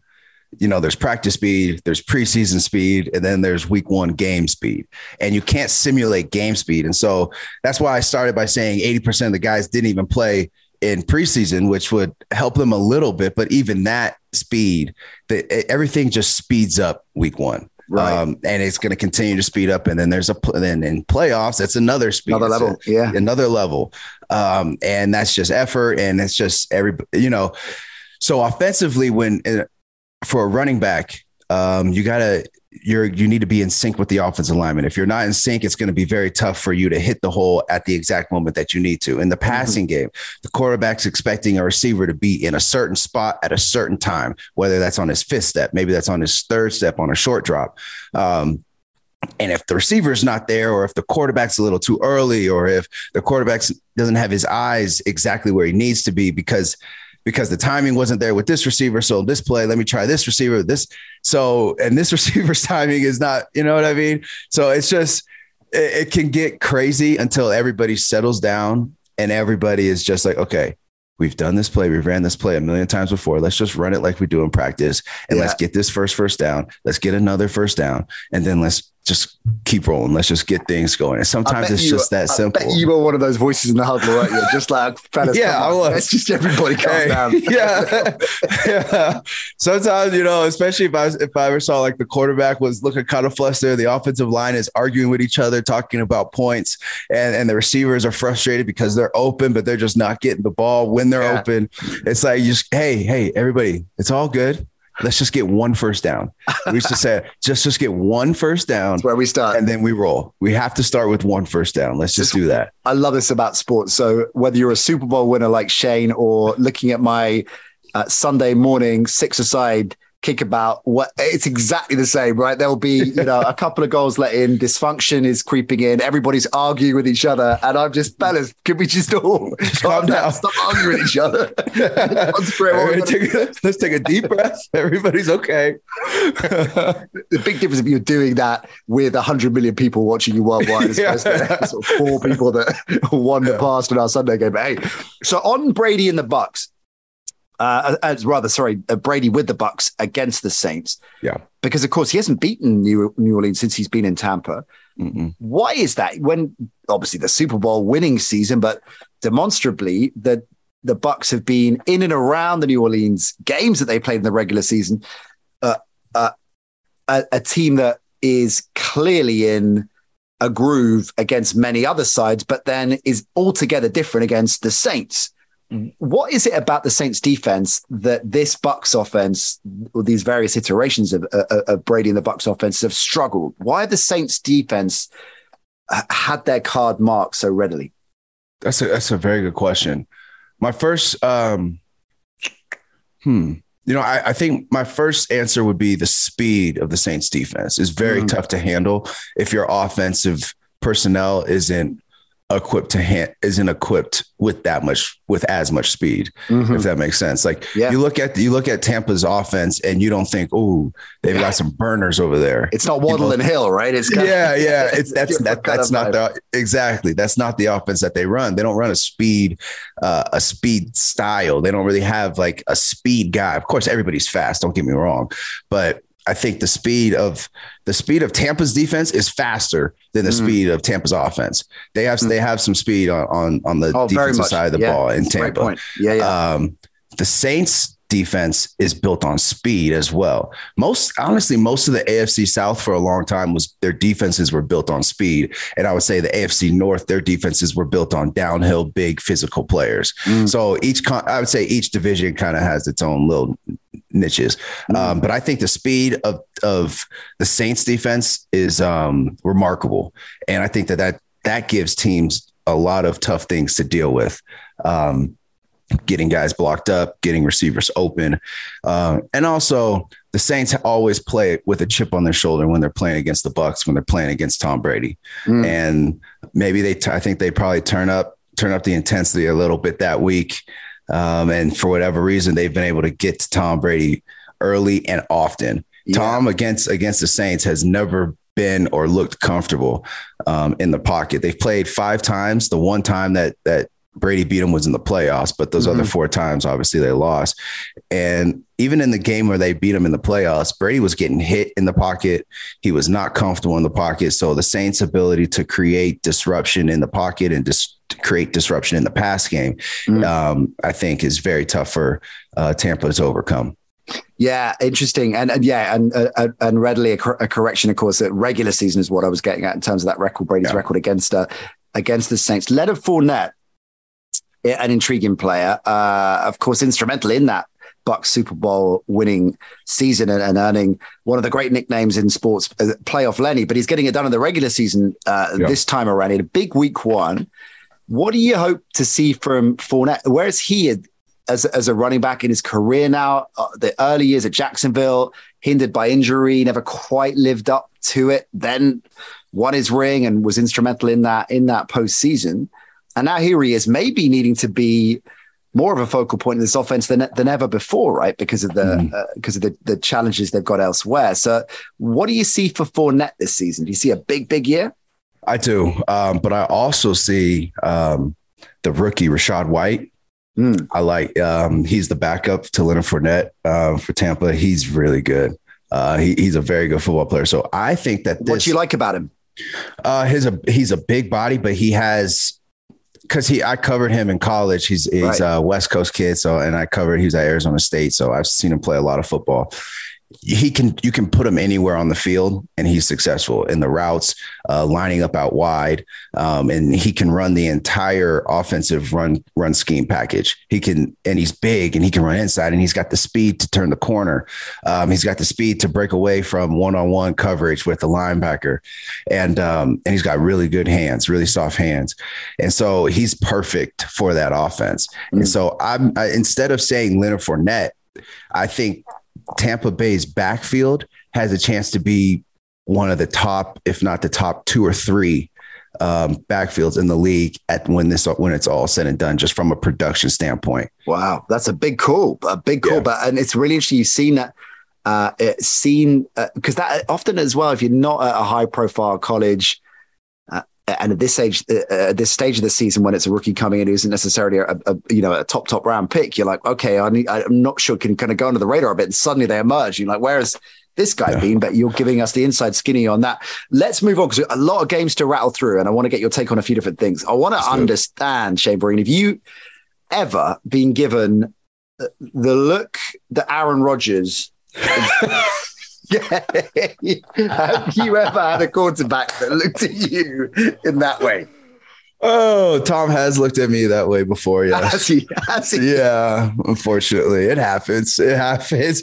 you know, there's practice speed, there's preseason speed, and then there's week one game speed, and you can't simulate game speed. And so that's why I started by saying 80% of the guys didn't even play in preseason, which would help them a little bit. But even that speed, the, everything just speeds up week one. Right. Um, and it's going to continue to speed up. And then there's a, then in playoffs, that's another speed. Another It's a- level, yeah. another level. Um, and that's just effort. And it's just every, you know, so offensively, when uh, for a running back, um, you gotta, you're you need to be in sync with the offensive lineman. If you're not in sync, it's going to be very tough for you to hit the hole at the exact moment that you need to. In the mm-hmm. passing mm-hmm. game, the quarterback's expecting a receiver to be in a certain spot at a certain time, whether that's on his fifth step, maybe that's on his third step on a short drop. Um, and if the receiver's not there, or if the quarterback's a little too early, or if the quarterback doesn't have his eyes exactly where he needs to be, because because the timing wasn't there with this receiver. So this play, let me try this receiver. This so and this (laughs) receiver's timing is not, you know what I mean? So it's just it, it can get crazy until everybody settles down and everybody is just like, okay, we've done this play, we've ran this play a million times before. Let's just run it like we do in practice and yeah. let's get this first first down. Let's get another first down, and then let's just keep rolling. Let's just get things going. And sometimes it's just that I simple. you were one of those voices in the huddle, right? You're just like, (laughs) fellas, yeah, I was. It's just everybody calm hey, down. (laughs) yeah, (laughs) yeah. Sometimes you know, especially if I if I ever saw like the quarterback was looking kind of flustered, the offensive line is arguing with each other, talking about points, and and the receivers are frustrated because they're open, but they're just not getting the ball when they're yeah. open. It's like just hey, hey, everybody, it's all good let's just get one first down. We used to say, (laughs) just just get one first down. That's where we start. And then we roll. We have to start with one first down. Let's just do that. I love this about sports. So whether you're a Super Bowl winner like Shane or looking at my uh, Sunday morning six aside kick about what it's exactly the same, right? There'll be, you know, a couple of goals let in, dysfunction is creeping in, everybody's arguing with each other. And I'm just, fellas, could we just all (laughs) calm down, stop arguing with each other? (laughs) take a, let's take a deep breath. (laughs) Everybody's okay. the big difference if you're doing that with 100 million people watching you worldwide as opposed yeah. to sort of four people that won the past in our Sunday game. But hey, so on Brady and the Bucs, uh, as rather sorry, uh, Brady with the Bucks against the Saints. Yeah, because of course he hasn't beaten New, New Orleans since he's been in Tampa. Mm-mm. Why is that? When obviously the Super Bowl winning season, but demonstrably the the Bucs have been in and around the New Orleans games that they played in the regular season. Uh, uh, a, a team that is clearly in a groove against many other sides, but then is altogether different against the Saints what is it about the Saints defense that this Bucks offense, or these various iterations of, of, of Brady and the Bucks offense, have struggled? Why have the Saints defense had their card marked so readily? That's a that's a very good question. My first, um, hmm, you know, I, I, think my first answer would be the speed of the Saints defense is very mm. tough to handle if your offensive personnel isn't equipped to hand isn't equipped with that much with as much speed mm-hmm. if that makes sense. Like yeah. you look at you look at Tampa's offense and you don't think oh they've got some burners over there. It's not Waddle and Hill right? It's yeah yeah. (laughs) It's that's that, that's not the exactly that's not the offense that they run. They don't run a speed uh, a speed style. They don't really have like a speed guy. Of course everybody's fast don't get me wrong. But I think the speed of the speed of Tampa's defense is faster than the mm. speed of Tampa's offense. They have mm. they have some speed on on, on the oh, defensive side of the yeah. ball in Tampa. Yeah, yeah. Um, the Saints defense is built on speed as well. Most honestly, most of the AFC South for a long time was their defenses were built on speed, and I would say the AFC North their defenses were built on downhill, big physical players. Mm. So each con- I would say each division kind of has its own little niches. Mm-hmm. Um, but I think the speed of of the Saints defense is um, remarkable, and I think that that that gives teams a lot of tough things to deal with. Um, getting guys blocked up, getting receivers open, uh, and also the Saints always play with a chip on their shoulder when they're playing against the Bucks, when they're playing against Tom Brady, mm. and maybe they, t- I think they probably turn up turn up the intensity a little bit that week. Um, and for whatever reason, they've been able to get to Tom Brady early and often. Yeah. Tom against against the Saints has never been or looked comfortable um, in the pocket. They've played five times. The one time that that Brady beat him was in the playoffs, but those mm-hmm. other four times, obviously, they lost. And even in the game where they beat him in the playoffs, Brady was getting hit in the pocket. He was not comfortable in the pocket. So the Saints' ability to create disruption in the pocket and just create disruption in the pass game, mm-hmm. um, I think, is very tough for uh, Tampa to overcome. Yeah, interesting, and, and yeah, and uh, and readily a, cor- a, correction, of course. That regular season is what I was getting at in terms of that record, Brady's yeah. record against uh, against the Saints. Leonard Fournette an intriguing player, uh, of course, instrumental in that Bucks Super Bowl winning season and, and, earning one of the great nicknames in sports, uh, playoff Lenny. But he's getting it done in the regular season uh, yeah. this time around in a big week one. What do you hope to see from Fournette? Where is he as, as a running back in his career now? Uh, the early years at Jacksonville, hindered by injury, never quite lived up to it. Then won his ring and was instrumental in that in that postseason. And now here he is, maybe needing to be more of a focal point in this offense than than ever before, right? Because of the mm. uh, because of the, the challenges they've got elsewhere. So, what do you see for Fournette this season? Do you see a big, big year? I do, um, but I also see um, the rookie Rachaad White. Mm. I like um, he's the backup to Leonard Fournette uh, for Tampa. He's really good. Uh, he, he's a very good football player. So I think that this, what you like about him? Uh, his a he's a big body, but he has because he I covered him in college. He's he's right. a West Coast kid, so and I covered he was at Arizona State, so I've seen him play a lot of football he can you can put him anywhere on the field and he's successful in the routes uh, lining up out wide um, and he can run the entire offensive run run scheme package. He can and he's big and he can run inside and he's got the speed to turn the corner. Um, he's got the speed to break away from one-on-one coverage with the linebacker. And um, and he's got really good hands really soft hands. And so he's perfect for that offense. Mm-hmm. and so I'm I, instead of saying Leonard Fournette I think Tampa Bay's backfield has a chance to be one of the top, if not the top two or three um, backfields in the league at when this when it's all said and done, just from a production standpoint. Wow, that's a big call, a big call. Yeah. But and it's really interesting. You've seen that. Uh, seen because uh, that often as well. If you're not at a high profile college, and at this age, uh, uh, at this stage of the season, when it's a rookie coming in who isn't necessarily a, a you know a top top round pick, you're like, okay, I need, I'm not sure can kind of go under the radar a bit, and suddenly they emerge. You're like, where has this guy yeah. been? But you're giving us the inside skinny on that. Let's move on because a lot of games to rattle through, and I want to get your take on a few different things. I want to understand, Shane Vereen, if you ever been given the look that Aaron Rodgers (laughs) (laughs) Have you ever had a quarterback that looked at you in that way? Oh, Tom has looked at me that way before. Yes. Has he? Has he? Yeah. Unfortunately, it happens. It happens.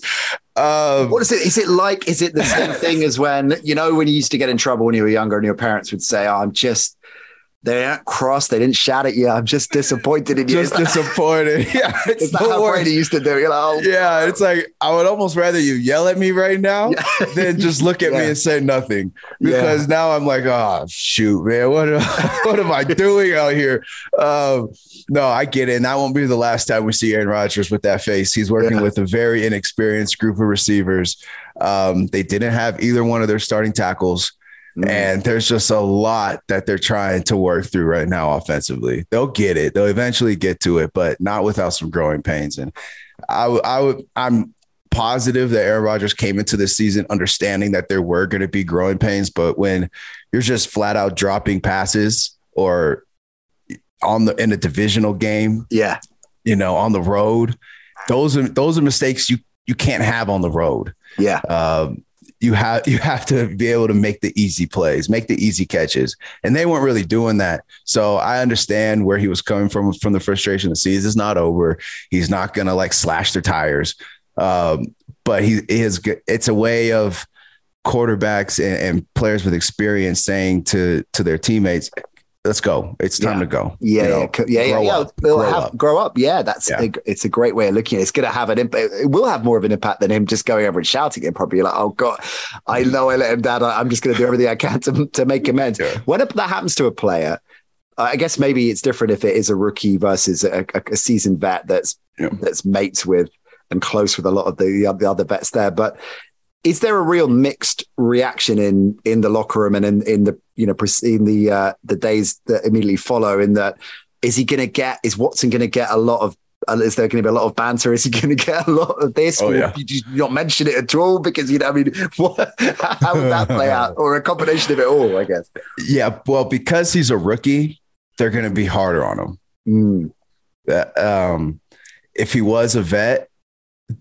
Um, what is it? Is it like? Is it the same thing as when you know when you used to get in trouble when you were younger and your parents would say, oh, "I'm just they aren't cross. They didn't shout at you. I'm just disappointed in you. Just disappointed. (laughs) Yeah, it's, (laughs) it's not how worst. Brady used to do. You know. Yeah, it's like I would almost rather you yell at me right now yeah. than just look at yeah. me and say nothing. Because yeah. now I'm like, oh shoot, man, what am, (laughs) what am I doing out here? Um, no, I get it. And that won't be the last time we see Aaron Rodgers with that face. He's working with a very inexperienced group of receivers. Um, they didn't have either one of their starting tackles. Mm. And there's just a lot that they're trying to work through right now offensively. They'll get it. They'll eventually get to it, but not without some growing pains. And I, I would, I'm positive that Aaron Rodgers came into this season understanding that there were going to be growing pains. But when you're just flat out dropping passes or on the in a divisional game, yeah, you know, on the road, those are those are mistakes you you can't have on the road. Yeah. Um, you have you have to be able to make the easy plays, make the easy catches, and they weren't really doing that. So I understand where he was coming from from the frustration. The season's not over. He's not gonna like slash their tires, um, but he is. It's a way of quarterbacks and, and, players with experience saying to to their teammates, let's go. It's time yeah. to go. Yeah, you know, yeah, yeah, grow yeah. Up, grow, have, up. grow up. Yeah, that's yeah. A, it's a great way of looking at it. It's going to have an impact. It will have more of an impact than him just going over and shouting it. Probably like, oh god, I mm-hmm. know I let him down. I'm just going to do everything I can to to make amends. Yeah. When that happens to a player, I guess maybe it's different if it is a rookie versus a, a, a seasoned vet that's that's mates with and close with a lot of the, the other vets there. But is there a real mixed reaction in in the locker room and in in the you know in the uh, the days that immediately follow? In that, is he going to get? Is Watson going to get a lot of? Uh, is there going to be a lot of banter? Is he going to get a lot of this? Oh, yeah. Did you not mention it at all? Because you know, I mean, (laughs) what, how would that play out, or a combination of it all? I guess. Yeah, well, because he's a rookie, they're going to be harder on him. Mm. Uh, um, if he was a vet,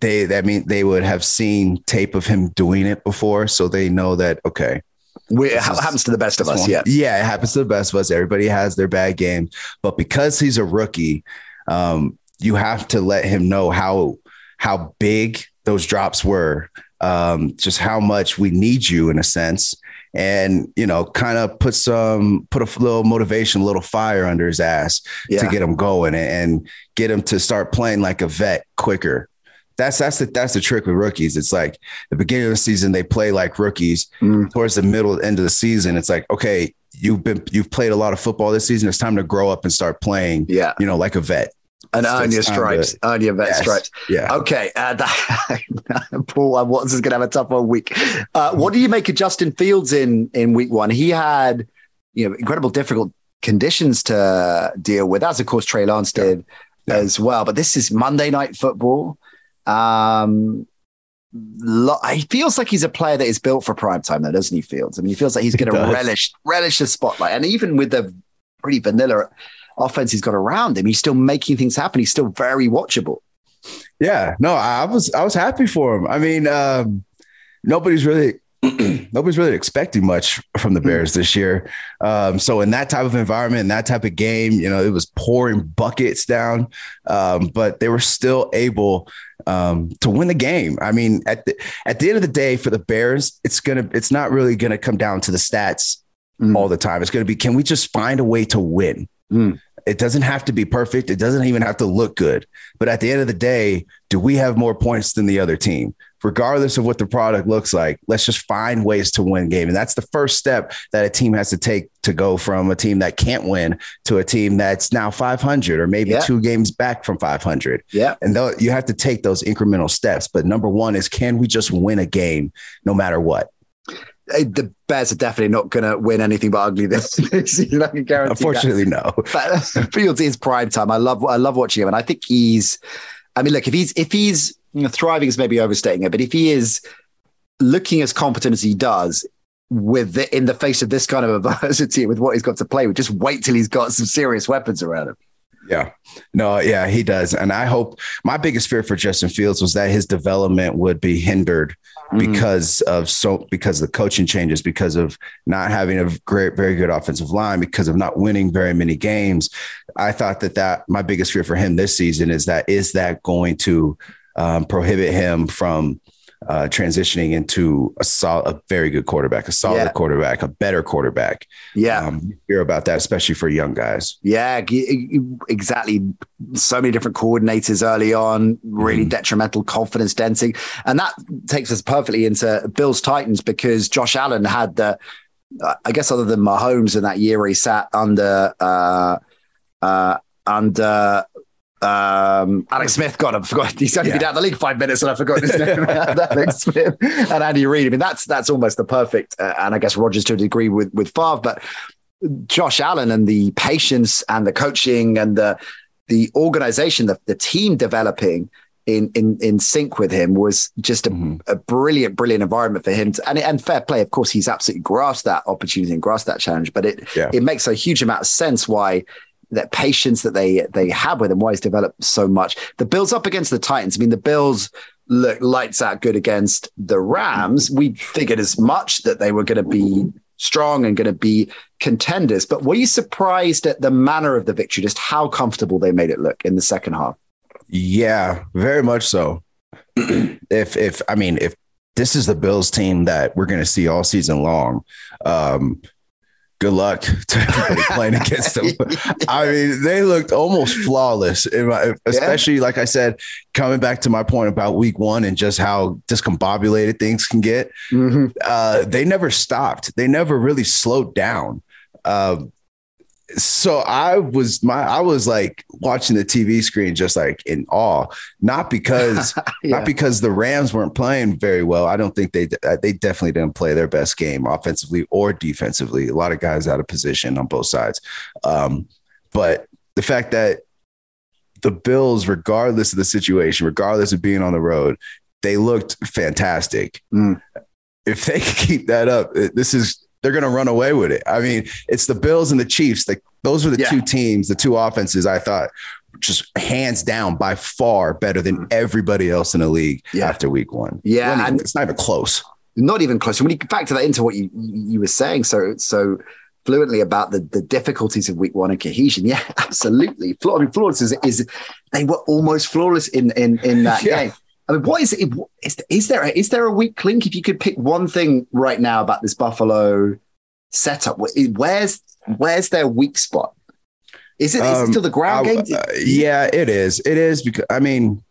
they that mean they would have seen tape of him doing it before, so they know that okay. We, it happens to the best of us, one. yeah. Yeah, it happens to the best of us. Everybody has their bad game, but because he's a rookie, um, you have to let him know how how big those drops were, um, just how much we need you in a sense. And you know, kind of put some put a little motivation, a little fire under his ass Yeah. to get him going and, and get him to start playing like a vet quicker. That's that's the that's the trick with rookies. It's like the beginning of the season they play like rookies. Mm. Towards the middle end of the season, it's like okay, you've been you've played a lot of football this season. It's time to grow up and start playing. Yeah. you know, like a vet. And So earn your stripes, to- earn your vet Yes. stripes. Yeah. Okay, uh, that, (laughs) Paul uh, Watson's going to have a tough one week. Uh, what do you make of Justin Fields in in week one? He had you know incredible difficult conditions to deal with, as of course Trey Lance did Yeah. as well. But this is Monday Night Football. Um, he feels like he's a player that is built for prime time, though, doesn't he? Fields. I mean, he feels like he's going to relish relish the spotlight, and even with the pretty vanilla offense he's got around him, he's still making things happen. He's still very watchable. Yeah, no, I was I was happy for him. I mean, um, nobody's really (clears throat) nobody's really expecting much from the Bears this year. Um, so in that type of environment, in that type of game, you know, it was pouring buckets down, um, but they were still able um, to win the game. I mean, at the at the end of the day, for the Bears, it's gonna it's not really gonna come down to the stats Mm. all the time. It's gonna be can we just find a way to win? Mm. It doesn't have to be perfect. It doesn't even have to look good. But at the end of the day, do we have more points than the other team? Regardless of what the product looks like, let's just find ways to win game. And that's the first step that a team has to take to go from a team that can't win to a team that's now 500 or maybe Yeah. two games back from 500. Yeah. And though you have to take those incremental steps. But number one is can we just win a game no matter what? The Bears are definitely not going to win anything but ugly (laughs) this season. I can guarantee. that. Unfortunately, no. but (laughs) Fields is prime time. I love I love watching him, and I think he's. I mean, look if he's if he's you know, thriving is maybe overstating it, but if he is looking as competent as he does with the, in the face of this kind of (laughs) adversity with what he's got to play with, just wait till he's got some serious weapons around him. Yeah. No, yeah, he does. And I hope my biggest fear for Justin Fields was that his development would be hindered Mm. because of so because of the coaching changes, because of not having a great, very good offensive line, because of not winning very many games. I thought that that my biggest fear for him this season is that is that going to um, prohibit him from uh, transitioning into a solid, a very good quarterback, a solid Yeah. quarterback, a better quarterback. Yeah, Um, you hear about that, especially for young guys. Yeah, exactly. So many different coordinators early on, really detrimental confidence denting. And that takes us perfectly into Bills Titans because Josh Allen had the, uh, I guess, other than Mahomes in that year where he sat under, uh, uh, under, um, Alex Smith. God, I forgot. (laughs) He's only been out of the league five minutes and I forgot his name. (laughs) (laughs) Alex Smith and Andy Reid. I mean, that's that's almost the perfect, uh, and I guess Rodgers to a degree with with Favre, but Josh Allen and the patience and the coaching and the the organization, the, the team developing in in in sync with him was just a, Mhm. a brilliant, brilliant environment for him. To, and and fair play, of course, he's absolutely grasped that opportunity and grasped that challenge. But it Yeah. it makes a huge amount of sense why that patience that they they have with him, why he's developed so much. The Bills up against the Titans. I mean, the Bills look lights out good against the Rams. We figured as much that they were going to be strong and going to be contenders. But were you surprised at the manner of the victory, just how comfortable they made it look in the second half? Yeah, very much so. (clears throat) if if I mean if this is the Bills team that we're going to see all season long, um, good luck (laughs) to everybody playing against them. (laughs) I mean, they looked almost flawless, my, especially like I said, coming back to my point about Week One and just how discombobulated things can get. Mhm. Uh, they never stopped. They never really slowed down. Um, so I was my I was like watching the TV screen just like in awe, not because (laughs) Yeah. not because the Rams weren't playing very well. I don't think they uh, they definitely didn't play their best game offensively or defensively. A lot of guys out of position on both sides. Um, but the fact that the Bills, regardless of the situation, regardless of being on the road, they looked fantastic. Mm. If they (laughs) keep that up, this is they're going to run away with it. I mean, it's the Bills and the Chiefs. Like those are the Yeah. two teams, the two offenses. I thought just hands down by far better than mm-hmm. everybody else in the league Yeah. after week one. Yeah, even- and- it's not even close. not even close. When you factor that into what you you were saying so so fluently about the the difficulties of week one and cohesion, yeah, (laughs) absolutely. Flaw, I mean, flawless is, is they were almost flawless in in in that (laughs) Yeah. game. I mean, what is it? Is, is there is there a weak link? If you could pick one thing right now about this Buffalo setup, where's where's their weak spot? Is it, um, is it um, still the ground I, game? Uh, yeah, it is. It is because I mean,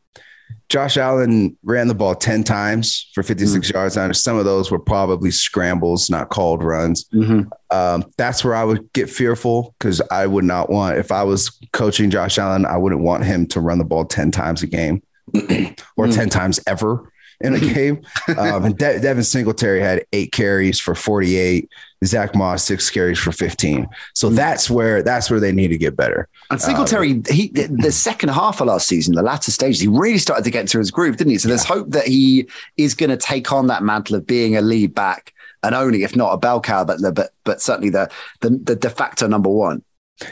Josh Allen ran the ball 10 times for 56 mm-hmm. yards. Now, some of those were probably scrambles, not called runs. Mm-hmm. Um, that's where I would get fearful because I would not want, if I was coaching Josh Allen, I wouldn't want him to run the ball 10 times a game (clears throat) or mm-hmm. 10 times ever in a game. Um, and (laughs) De- Devin Singletary had eight carries for 48. Zach Moss six carries for 15. So hmm. that's where that's where they need to get better. And Singletary, um, he the second half of last season, the latter stages, he really started to get into his groove, didn't he? So yeah. there's hope that he is going to take on that mantle of being a lead back and only, if not a bell cow, but but but certainly the the, the de facto number one.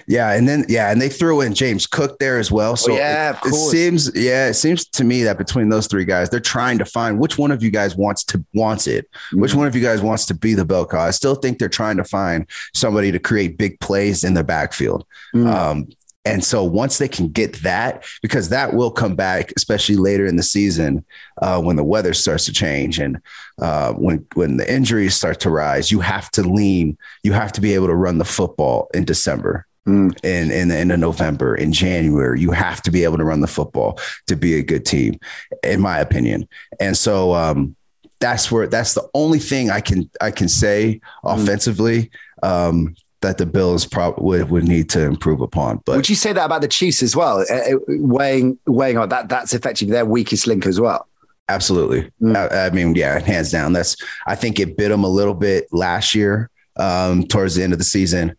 Yeah, and then yeah, and they threw in James Cook there as well. So oh, yeah, it, it, seems yeah, it seems to me that between those three guys, they're trying to find which one of you guys wants to wants it, mm-hmm. which one of you guys wants to be the bell cow. I still think they're trying to find somebody to create big plays in the backfield. Mm-hmm. Um, and so once they can get that, because that will come back, especially later in the season uh, when the weather starts to change and uh, when when the injuries start to rise, you have to lean. You have to be able to run the football in December. Mm. In, in end of November, in January, you have to be able to run the football to be a good team, in my opinion. And so um, that's where that's the only thing I can I can say mm. offensively um, that the Bills probably would, would need to improve upon. But would you say that about the Chiefs as well? Uh, uh weighing weighing on that that's effectively their weakest link as well. Absolutely. Mm. I, I, mean, yeah, hands down. That's I think it bit them a little bit last year um, towards the end of the season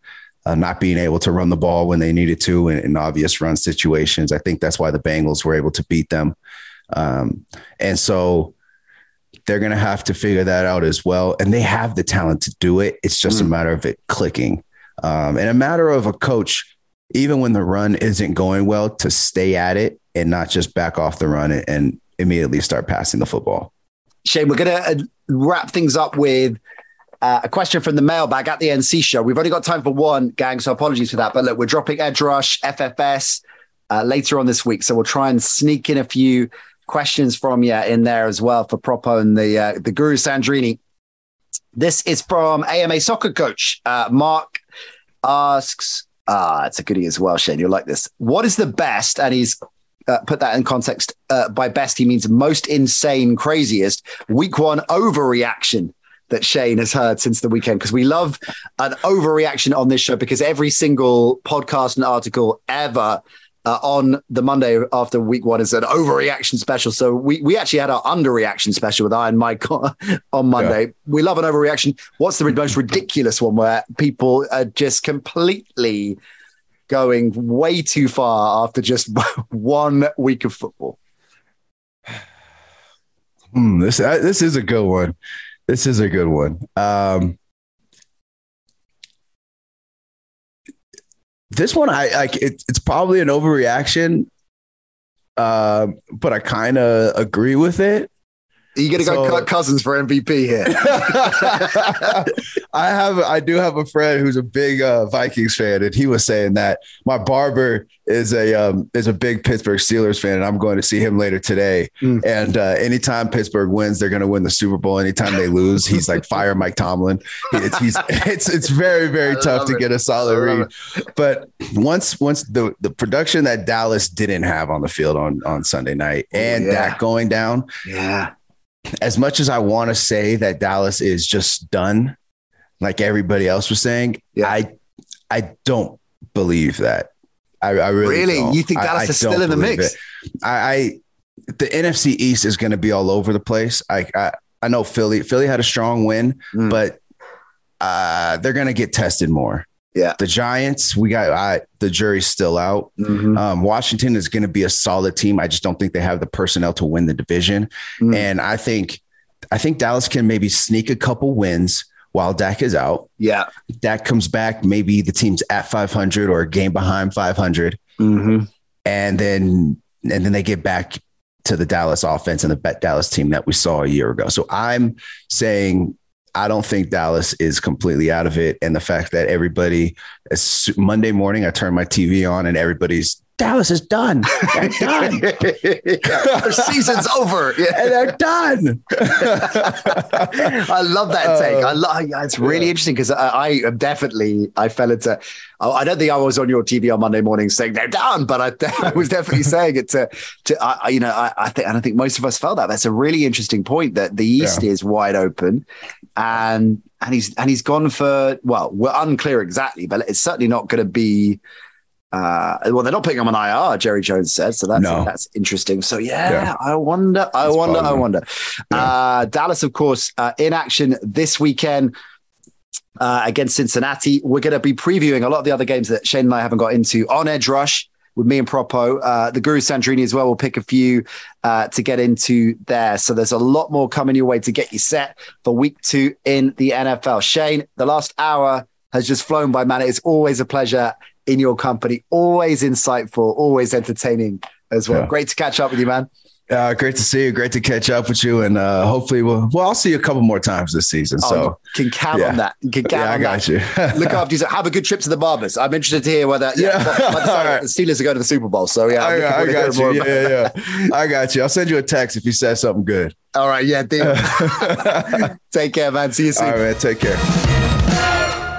uh, not being able to run the ball when they needed to in, in, obvious run situations. I think that's why the Bengals were able to beat them. Um, and so they're going to have to figure that out as well. And they have the talent to do it. It's just mm. a matter of it clicking um, and a matter of a coach, even when the run isn't going well, to stay at it and not just back off the run and, and immediately start passing the football. Shane, we're going to uh, wrap things up with uh, a question from the mailbag at the NC show. We've only got time for one, gang, so apologies for that. But look, we're dropping Edge Rush, FFS uh, later on this week, so we'll try and sneak in a few questions from you in there as well for Propo and the uh, the Guru Sandrini. This is from AMA soccer coach uh, Mark asks. Ah, it's a goodie as well, Shane. You'll like this. What is the best? And he's uh, put that in context. Uh, by best, he means most insane, craziest week one overreaction that Shane has heard since the weekend because we love an overreaction on this show because every single podcast and article ever uh, on the Monday after week one is an overreaction special. So we, we actually had our underreaction special with Iron Mike (laughs) on, Monday. Yeah. We love an overreaction. What's the most ridiculous one where people are just completely going way too far after just (laughs) one week of football? (sighs) Hmm, this uh, this is a good one. This is a good one. Um, this one, I like. It, it's probably an overreaction, uh, but I kind of agree with it. You gonna so, go cut Cousins for MVP here? (laughs) (laughs) I have, I do have a friend who's a big uh, Vikings fan, and he was saying that my barber is a um, is a big Pittsburgh Steelers fan, and I'm going to see him later today. Mm. And uh, anytime Pittsburgh wins, they're going to win the Super Bowl. Anytime they lose, he's like fire Mike Tomlin. It's he's, (laughs) it's it's very very tough to get a solid read. It. But once once the the production that Dallas didn't have on the field on on Sunday night, and yeah. that going down, yeah as much as I want to say that Dallas is just done, like everybody else was saying, yeah. I I don't believe that. I, I really really don't. you think Dallas I, is still in the mix? I, I, the NFC East is going to be all over the place. I, I I know Philly Philly had a strong win, mm. but uh, they're going to get tested more. Yeah. The Giants, we got I, the jury's still out. Mm-hmm. Um, Washington is going to be a solid team. I just don't think they have the personnel to win the division. Mm. And I think I think Dallas can maybe sneak a couple wins while Dak is out. Yeah. Dak comes back, maybe the team's at 500 or a game behind 500. Mm-hmm. And then and then they get back to the Dallas offense and the bet Dallas team that we saw a year ago. So I'm saying I don't think Dallas is completely out of it. And the fact that everybody, Monday morning, I turn my TV on and everybody's Dallas is done. They're done. (laughs) Their season's over. Yeah. (laughs) and they're done. (laughs) I love that take. I love. It's really Yeah. interesting because I, I am definitely I fell into. I don't think I was on your TV on Monday morning saying they're done, but I, I was definitely saying it to to I, I- you know I, I think and I think most of us felt that. That's a really interesting point that the East is wide open, and and he's and he's gone for well we're unclear exactly, but it's certainly not going to be. Uh, well, they're not putting him on IR. Jerry Jones said, so that's No. that's interesting. So yeah, Yeah. I wonder, I That's wonder, I wonder. Uh, Dallas, of course, uh, in action this weekend uh, against Cincinnati. We're going to be previewing a lot of the other games that Shane and I haven't got into on Edge Rush with me and Propo. Uh, the Guru Sandrini as well. We'll pick a few uh, to get into there. So there's a lot more coming your way to get you set for week two in the NFL. Shane, the last hour has just flown by, man. It's always a pleasure in your company. Always insightful, always entertaining as well. Yeah. Great to catch up with you, man. Uh, great to see you. Great to catch up with you. And uh, hopefully, we'll, well, I'll see you a couple more times this season. Oh, So, can count yeah. on that. You can count yeah, I got that. you. (laughs) Look after you. Have a good trip to the barbers. I'm interested to hear whether yeah, Yeah. by (laughs) the time All right. the Steelers are going to the Super Bowl. So yeah, I'm I, I got you. to hearing more Yeah, yeah. (laughs) I got you. I'll send you a text if you said something good. All right, yeah, deal. Take care, man. See you soon. All right, man. Take care.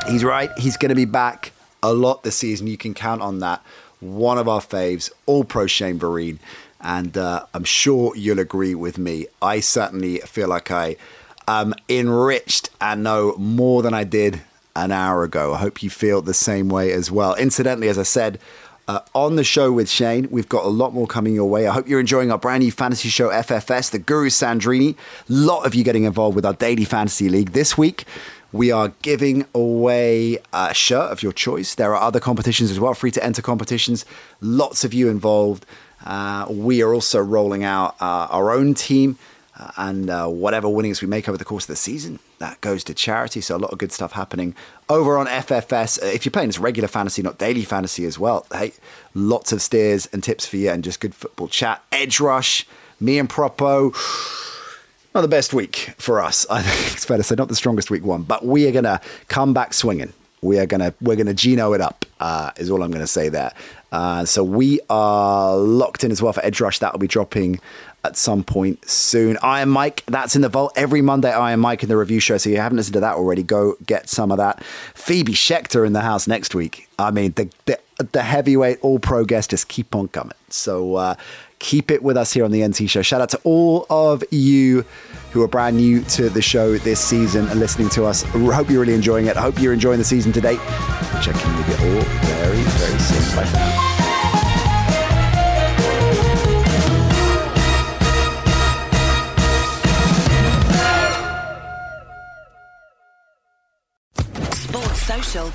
He's right. He's going to be back a lot this season. You can count on that. One of our faves, all pro Shane Vereen. And uh, I'm sure you'll agree with me. I certainly feel like I am enriched and know more than I did an hour ago. I hope you feel the same way as well. Incidentally, as I said, uh, on the show with Shane, we've got a lot more coming your way. I hope you're enjoying our brand new fantasy show, FFS, the Guru Sandrini. A lot of you getting involved with our daily fantasy league this week. We are giving away a shirt of your choice. There are other competitions as well, free to enter competitions. Lots of you involved. Uh, we are also rolling out uh, our own team, uh, and uh, whatever winnings we make over the course of the season, that goes to charity. So a lot of good stuff happening over on FFS. Uh, if you're playing this regular fantasy, not daily fantasy as well, hey, lots of steers and tips for you, and just good football chat. Edge rush, me and Propo not the best week for us. I think it's fair to say not the strongest week one, but we are gonna come back swinging. We are gonna we're gonna Gino it up. Uh, is all I'm gonna say there. Uh, so we are locked in as well for Edge Rush. That will be dropping at some point soon. I am Mike. That's in the vault every Monday. I am Mike in the review show. So if you haven't listened to that already, go get some of that. Phoebe Schechter in the house next week. I mean the the, the heavyweight all pro guest just keep on coming. So. Uh, keep it with us here on the NC Show. Shout out to all of you who are brand new to the show this season and listening to us. Hope you're really enjoying it. I hope you're enjoying the season to date. Check in with you all very, very soon. Bye for now.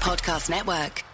Podcast Network.